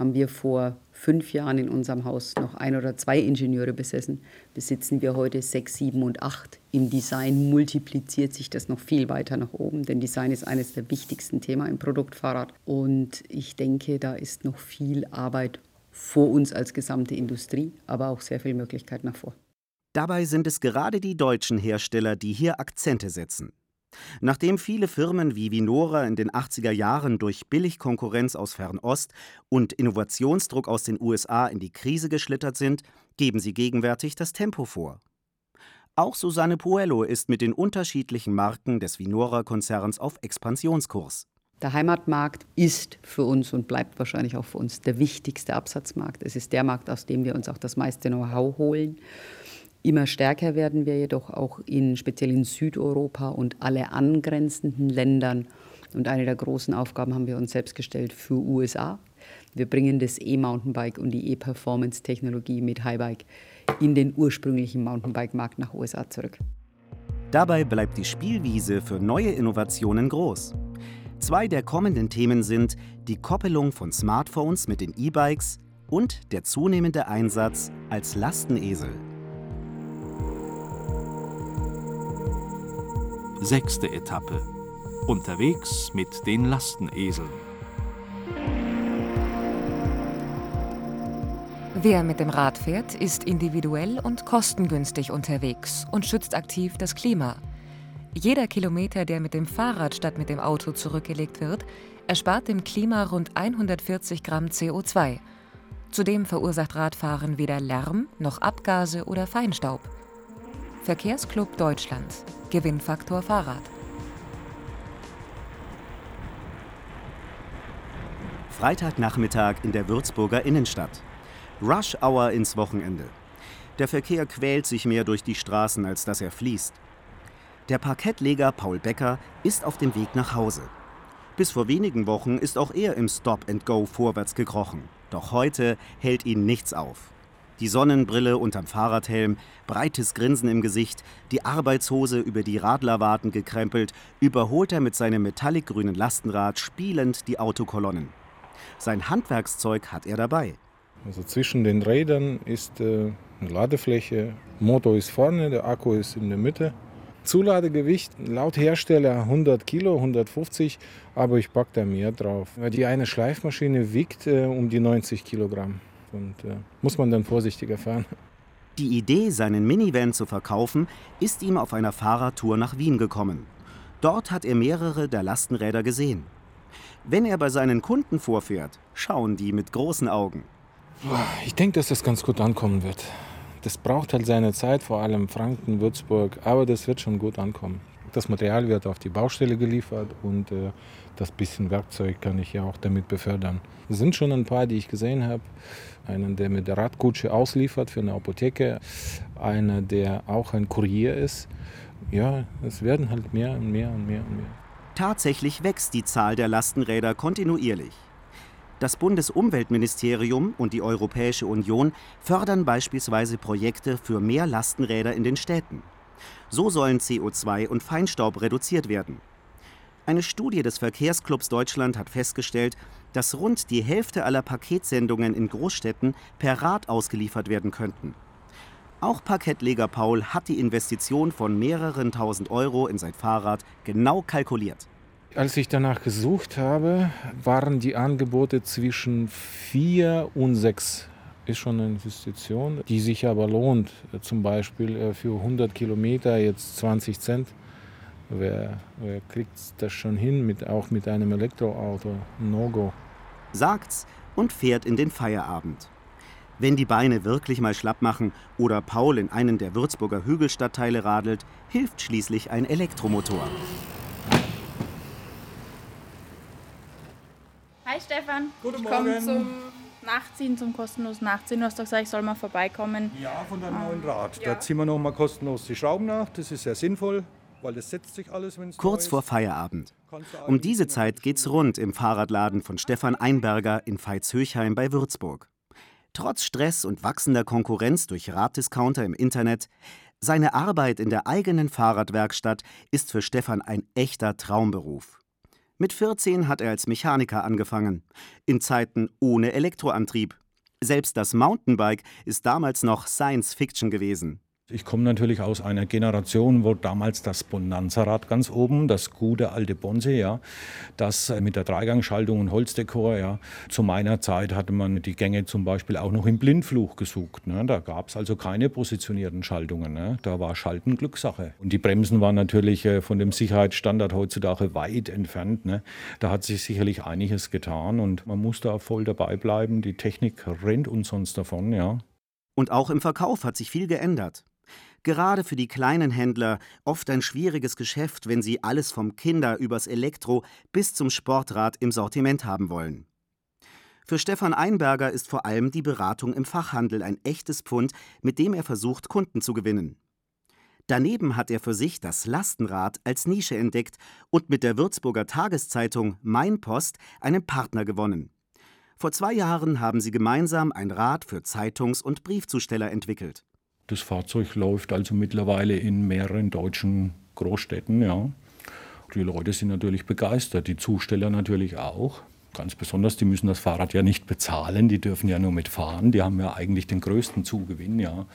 haben wir vor fünf Jahren in unserem Haus noch ein oder zwei Ingenieure besessen, besitzen wir heute sechs, sieben und acht. Im Design multipliziert sich das noch viel weiter nach oben, denn Design ist eines der wichtigsten Themen im Produktfahrrad. Und ich denke, da ist noch viel Arbeit vor uns als gesamte Industrie, aber auch sehr viel Möglichkeit nach vor. Dabei sind es gerade die deutschen Hersteller, die hier Akzente setzen. Nachdem viele Firmen wie Vinora in den 80er Jahren durch Billigkonkurrenz aus Fernost und Innovationsdruck aus den USA in die Krise geschlittert sind, geben sie gegenwärtig das Tempo vor. Auch Susanne Puello ist mit den unterschiedlichen Marken des Vinora-Konzerns auf Expansionskurs. Der Heimatmarkt ist für uns und bleibt wahrscheinlich auch für uns der wichtigste Absatzmarkt. Es ist der Markt, aus dem wir uns auch das meiste Know-how holen. Immer stärker werden wir jedoch auch in, speziell in Südeuropa und alle angrenzenden Ländern. Und eine der großen Aufgaben haben wir uns selbst gestellt für USA. Wir bringen das E-Mountainbike und die E-Performance-Technologie mit Highbike in den ursprünglichen Mountainbike-Markt nach USA zurück. Dabei bleibt die Spielwiese für neue Innovationen groß. Zwei der kommenden Themen sind die Koppelung von Smartphones mit den E-Bikes und der zunehmende Einsatz als Lastenesel. Sechste Etappe. Unterwegs mit den Lasteneseln. Wer mit dem Rad fährt, ist individuell und kostengünstig unterwegs und schützt aktiv das Klima. Jeder Kilometer, der mit dem Fahrrad statt mit dem Auto zurückgelegt wird, erspart dem Klima rund 140 Gramm CO2. Zudem verursacht Radfahren weder Lärm noch Abgase oder Feinstaub. Verkehrsclub Deutschland. Gewinnfaktor Fahrrad. Freitagnachmittag in der Würzburger Innenstadt. Rush Hour ins Wochenende. Der Verkehr quält sich mehr durch die Straßen, als dass er fließt. Der Parkettleger Paul Becker ist auf dem Weg nach Hause. Bis vor wenigen Wochen ist auch er im Stop and Go vorwärts gekrochen. Doch heute hält ihn nichts auf. Die Sonnenbrille unterm Fahrradhelm, breites Grinsen im Gesicht, die Arbeitshose über die Radlerwarten gekrempelt, überholt er mit seinem metallicgrünen Lastenrad spielend die Autokolonnen. Sein Handwerkszeug hat er dabei. Also zwischen den Rädern ist äh, eine Ladefläche, Motor ist vorne, der Akku ist in der Mitte. Zuladegewicht laut Hersteller 100 Kilo, 150, aber ich packe da mehr drauf. Die eine Schleifmaschine wiegt äh, um die 90 Kilogramm und äh, muss man dann vorsichtiger fahren. Die Idee, seinen Minivan zu verkaufen, ist ihm auf einer Fahrradtour nach Wien gekommen. Dort hat er mehrere der Lastenräder gesehen. Wenn er bei seinen Kunden vorfährt, schauen die mit großen Augen. Ich denke, dass das ganz gut ankommen wird. Das braucht halt seine Zeit, vor allem Franken, Würzburg, aber das wird schon gut ankommen. Das Material wird auf die Baustelle geliefert und äh, das bisschen Werkzeug kann ich ja auch damit befördern. Es sind schon ein paar, die ich gesehen habe. Einen, der mit der Radkutsche ausliefert für eine Apotheke, einer, der auch ein Kurier ist. Ja, es werden halt mehr und mehr und mehr und mehr. Tatsächlich wächst die Zahl der Lastenräder kontinuierlich. Das Bundesumweltministerium und die Europäische Union fördern beispielsweise Projekte für mehr Lastenräder in den Städten. So sollen CO2 und Feinstaub reduziert werden. Eine Studie des Verkehrsclubs Deutschland hat festgestellt, dass rund die Hälfte aller Paketsendungen in Großstädten per Rad ausgeliefert werden könnten. Auch Parkettleger Paul hat die Investition von mehreren tausend Euro in sein Fahrrad genau kalkuliert. Als ich danach gesucht habe, waren die Angebote zwischen vier und sechs. Ist schon eine Investition, die sich aber lohnt. Zum Beispiel äh, für 100 Kilometer jetzt 20 Cent. Wer, wer kriegt das schon hin, mit, auch mit einem Elektroauto? No-Go. Sagt's und fährt in den Feierabend. Wenn die Beine wirklich mal schlapp machen oder Paul in einen der Würzburger Hügelstadtteile radelt, hilft schließlich ein Elektromotor. Hi Stefan. Guten ich komme Morgen. zum Nachziehen, zum kostenlosen Nachziehen. Du hast doch gesagt, ich soll mal vorbeikommen. Ja, von deinem neuen Rad. Ja. Da ziehen wir noch mal kostenlos die Schrauben nach. Das ist sehr sinnvoll, weil das setzt sich alles, wenn es Kurz vor Feierabend. Um diese Zeit geht's rund im Fahrradladen von Stefan Einberger in Veitshöchheim bei Würzburg. Trotz Stress und wachsender Konkurrenz durch Raddiscounter im Internet, seine Arbeit in der eigenen Fahrradwerkstatt ist für Stefan ein echter Traumberuf. Mit 14 hat er als Mechaniker angefangen, in Zeiten ohne Elektroantrieb. Selbst das Mountainbike ist damals noch Science Fiction gewesen. Ich komme natürlich aus einer Generation, wo damals das Bonanza-Rad ganz oben, das gute alte Bonse, ja, das mit der Dreigangschaltung und Holzdekor, ja. Zu meiner Zeit hatte man die Gänge zum Beispiel auch noch im Blindfluch gesucht. Ne. Da gab es also keine positionierten Schaltungen. Ne. Da war Schalten Glückssache. Und die Bremsen waren natürlich äh, von dem Sicherheitsstandard heutzutage weit entfernt. Ne. Da hat sich sicherlich einiges getan und man muss da voll dabei bleiben. Die Technik rennt uns sonst davon, ja. Und auch im Verkauf hat sich viel geändert. Gerade für die kleinen Händler oft ein schwieriges Geschäft, wenn sie alles vom Kinder übers Elektro bis zum Sportrad im Sortiment haben wollen. Für Stefan Einberger ist vor allem die Beratung im Fachhandel ein echtes Pfund, mit dem er versucht, Kunden zu gewinnen. Daneben hat er für sich das Lastenrad als Nische entdeckt und mit der Würzburger Tageszeitung Mein Post einen Partner gewonnen. Vor zwei Jahren haben sie gemeinsam ein Rad für Zeitungs- und Briefzusteller entwickelt. Das Fahrzeug läuft also mittlerweile in mehreren deutschen Großstädten. Ja. Die Leute sind natürlich begeistert, die Zusteller natürlich auch. Ganz besonders, die müssen das Fahrrad ja nicht bezahlen, die dürfen ja nur mitfahren. Die haben ja eigentlich den größten Zugewinn, ja.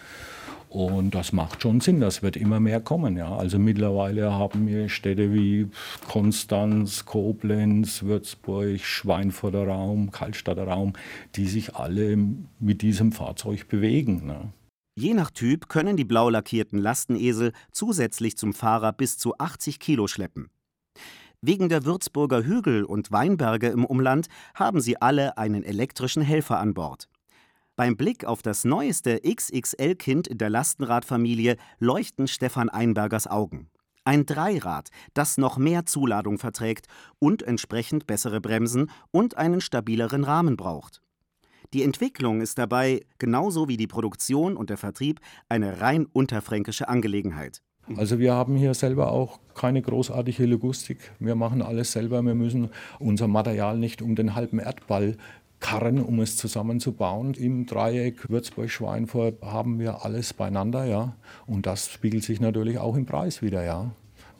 Und das macht schon Sinn, das wird immer mehr kommen. Ja. Also mittlerweile haben wir Städte wie Konstanz, Koblenz, Würzburg, Schweinfurter Raum, Kaltstadter Raum, die sich alle mit diesem Fahrzeug bewegen. Ne. Je nach Typ können die blau lackierten Lastenesel zusätzlich zum Fahrer bis zu 80 Kilo schleppen. Wegen der Würzburger Hügel und Weinberge im Umland haben sie alle einen elektrischen Helfer an Bord. Beim Blick auf das neueste XXL-Kind in der Lastenradfamilie leuchten Stefan Einbergers Augen. Ein Dreirad, das noch mehr Zuladung verträgt und entsprechend bessere Bremsen und einen stabileren Rahmen braucht. Die Entwicklung ist dabei, genauso wie die Produktion und der Vertrieb, eine rein unterfränkische Angelegenheit. Also wir haben hier selber auch keine großartige Logistik. Wir machen alles selber. Wir müssen unser Material nicht um den halben Erdball karren, um es zusammenzubauen. Im Dreieck Würzburg-Schweinfurt haben wir alles beieinander, ja. Und das spiegelt sich natürlich auch im Preis wieder, ja.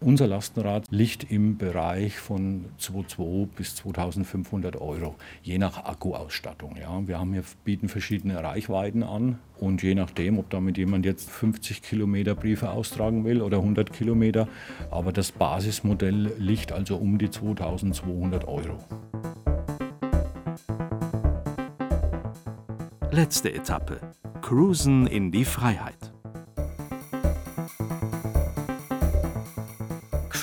Unser Lastenrad liegt im Bereich von 2.200 bis 2.500 Euro, je nach Akkuausstattung. Ja. Wir haben hier, bieten verschiedene Reichweiten an und je nachdem, ob damit jemand jetzt 50 Kilometer Briefe austragen will oder 100 Kilometer, aber das Basismodell liegt also um die 2.200 Euro. Letzte Etappe. Cruisen in die Freiheit.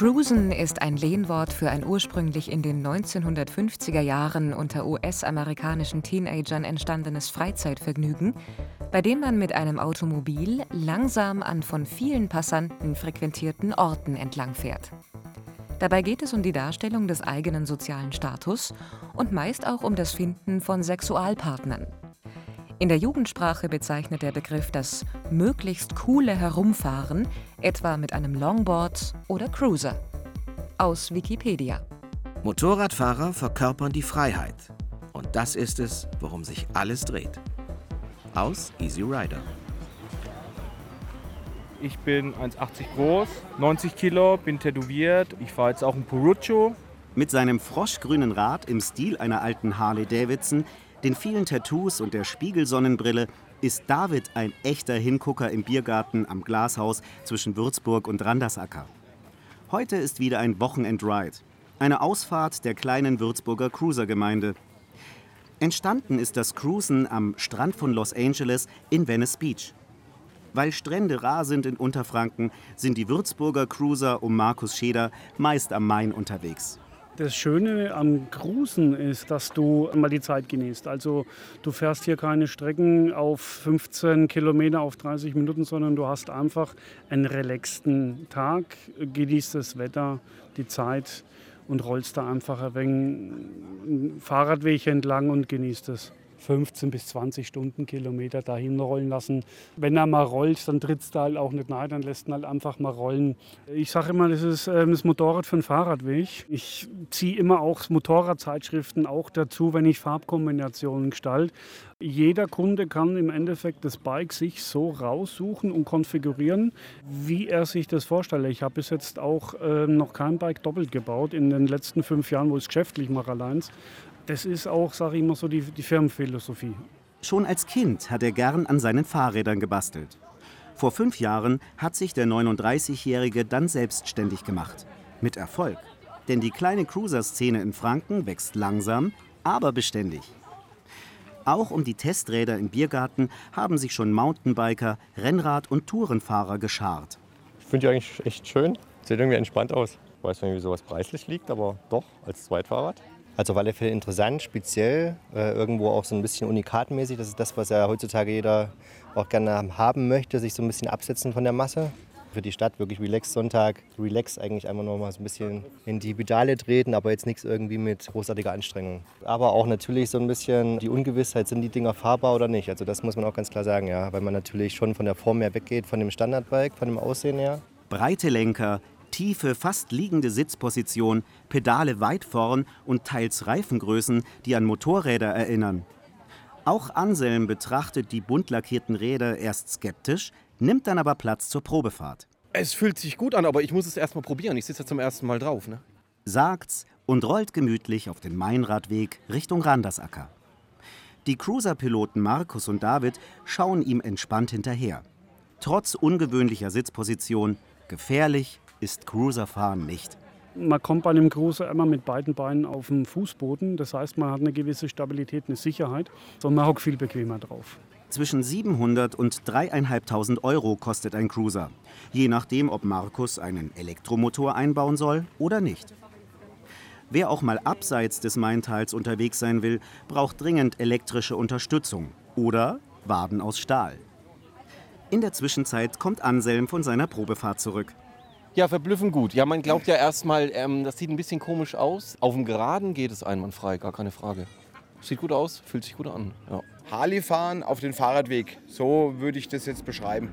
Cruisen ist ein Lehnwort für ein ursprünglich in den 1950er Jahren unter US-amerikanischen Teenagern entstandenes Freizeitvergnügen, bei dem man mit einem Automobil langsam an von vielen Passanten frequentierten Orten entlangfährt. Dabei geht es um die Darstellung des eigenen sozialen Status und meist auch um das Finden von Sexualpartnern. In der Jugendsprache bezeichnet der Begriff das möglichst coole Herumfahren, etwa mit einem Longboard oder Cruiser. Aus Wikipedia. Motorradfahrer verkörpern die Freiheit. Und das ist es, worum sich alles dreht. Aus Easy Rider. Ich bin 1,80 groß, 90 Kilo, bin tätowiert. Ich fahre jetzt auch ein Puruccio. Mit seinem froschgrünen Rad im Stil einer alten Harley Davidson den vielen Tattoos und der Spiegelsonnenbrille ist David ein echter Hingucker im Biergarten am Glashaus zwischen Würzburg und Randersacker. Heute ist wieder ein Wochenendride, eine Ausfahrt der kleinen Würzburger Cruiser-Gemeinde. Entstanden ist das Cruisen am Strand von Los Angeles in Venice Beach. Weil Strände rar sind in Unterfranken, sind die Würzburger Cruiser um Markus Scheder meist am Main unterwegs. Das Schöne am Cruisen ist, dass du mal die Zeit genießt. Also du fährst hier keine Strecken auf 15 Kilometer, auf 30 Minuten, sondern du hast einfach einen relaxten Tag, genießt das Wetter, die Zeit und rollst da einfach ein wenig einen Fahrradweg entlang und genießt es. 15 bis 20 Stundenkilometer dahin rollen lassen. Wenn er mal rollt, dann tritt es da halt auch nicht nahe, dann lässt ihn halt einfach mal rollen. Ich sage immer, das ist äh, das Motorrad für den Fahrradweg. Ich ziehe immer auch Motorradzeitschriften auch dazu, wenn ich Farbkombinationen gestalte. Jeder Kunde kann im Endeffekt das Bike sich so raussuchen und konfigurieren, wie er sich das vorstellt. Ich habe bis jetzt auch äh, noch kein Bike doppelt gebaut in den letzten fünf Jahren, wo ich es geschäftlich mache allein. Das ist auch, sage ich immer so, die, die Firmenphilosophie. Schon als Kind hat er gern an seinen Fahrrädern gebastelt. Vor fünf Jahren hat sich der 39-Jährige dann selbstständig gemacht. Mit Erfolg. Denn die kleine Cruiser-Szene in Franken wächst langsam, aber beständig. Auch um die Testräder im Biergarten haben sich schon Mountainbiker, Rennrad- und Tourenfahrer geschart. Ich finde die eigentlich echt schön. Sieht irgendwie entspannt aus. Ich weiß nicht, wie sowas preislich liegt, aber doch, als Zweitfahrrad. Also auf alle Fälle interessant, speziell, äh, irgendwo auch so ein bisschen unikatmäßig. Das ist das, was ja heutzutage jeder auch gerne haben möchte, sich so ein bisschen absetzen von der Masse. Für die Stadt wirklich relax Sonntag, relax eigentlich einfach noch mal so ein bisschen in die Pedale treten, aber jetzt nichts irgendwie mit großartiger Anstrengung. Aber auch natürlich so ein bisschen die Ungewissheit, sind die Dinger fahrbar oder nicht. Also das muss man auch ganz klar sagen, ja, weil man natürlich schon von der Form her weggeht, von dem Standardbike, von dem Aussehen her. Breite Lenker, tiefe, fast liegende Sitzposition, Pedale weit vorn und teils Reifengrößen, die an Motorräder erinnern. Auch Anselm betrachtet die bunt lackierten Räder erst skeptisch, nimmt dann aber Platz zur Probefahrt. Es fühlt sich gut an, aber ich muss es erst mal probieren. Ich sitze ja zum ersten Mal drauf. Ne? Sagt's und rollt gemütlich auf den Mainradweg Richtung Randersacker. Die Cruiser-Piloten Markus und David schauen ihm entspannt hinterher. Trotz ungewöhnlicher Sitzposition, gefährlich ist Cruiserfahren nicht. Man kommt bei einem Cruiser immer mit beiden Beinen auf dem Fußboden. Das heißt, man hat eine gewisse Stabilität, eine Sicherheit. Und man hockt viel bequemer drauf. Zwischen 700 und 3.500 Euro kostet ein Cruiser. Je nachdem, ob Markus einen Elektromotor einbauen soll oder nicht. Wer auch mal abseits des Maintals unterwegs sein will, braucht dringend elektrische Unterstützung oder Waden aus Stahl. In der Zwischenzeit kommt Anselm von seiner Probefahrt zurück. Ja, verblüffend gut. Ja, man glaubt ja erstmal, ähm, das sieht ein bisschen komisch aus. Auf dem Geraden geht es einwandfrei, gar keine Frage. Sieht gut aus, fühlt sich gut an. Ja. Harley fahren auf den Fahrradweg, so würde ich das jetzt beschreiben.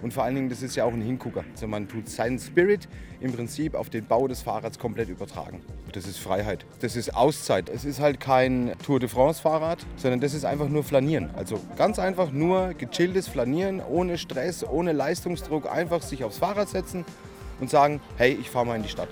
Und vor allen Dingen, das ist ja auch ein Hingucker. Also man tut seinen Spirit im Prinzip auf den Bau des Fahrrads komplett übertragen. Das ist Freiheit. Das ist Auszeit. Es ist halt kein Tour de France Fahrrad, sondern das ist einfach nur Flanieren. Also ganz einfach nur gechilltes Flanieren, ohne Stress, ohne Leistungsdruck. Einfach sich aufs Fahrrad setzen und sagen, hey, ich fahre mal in die Stadt.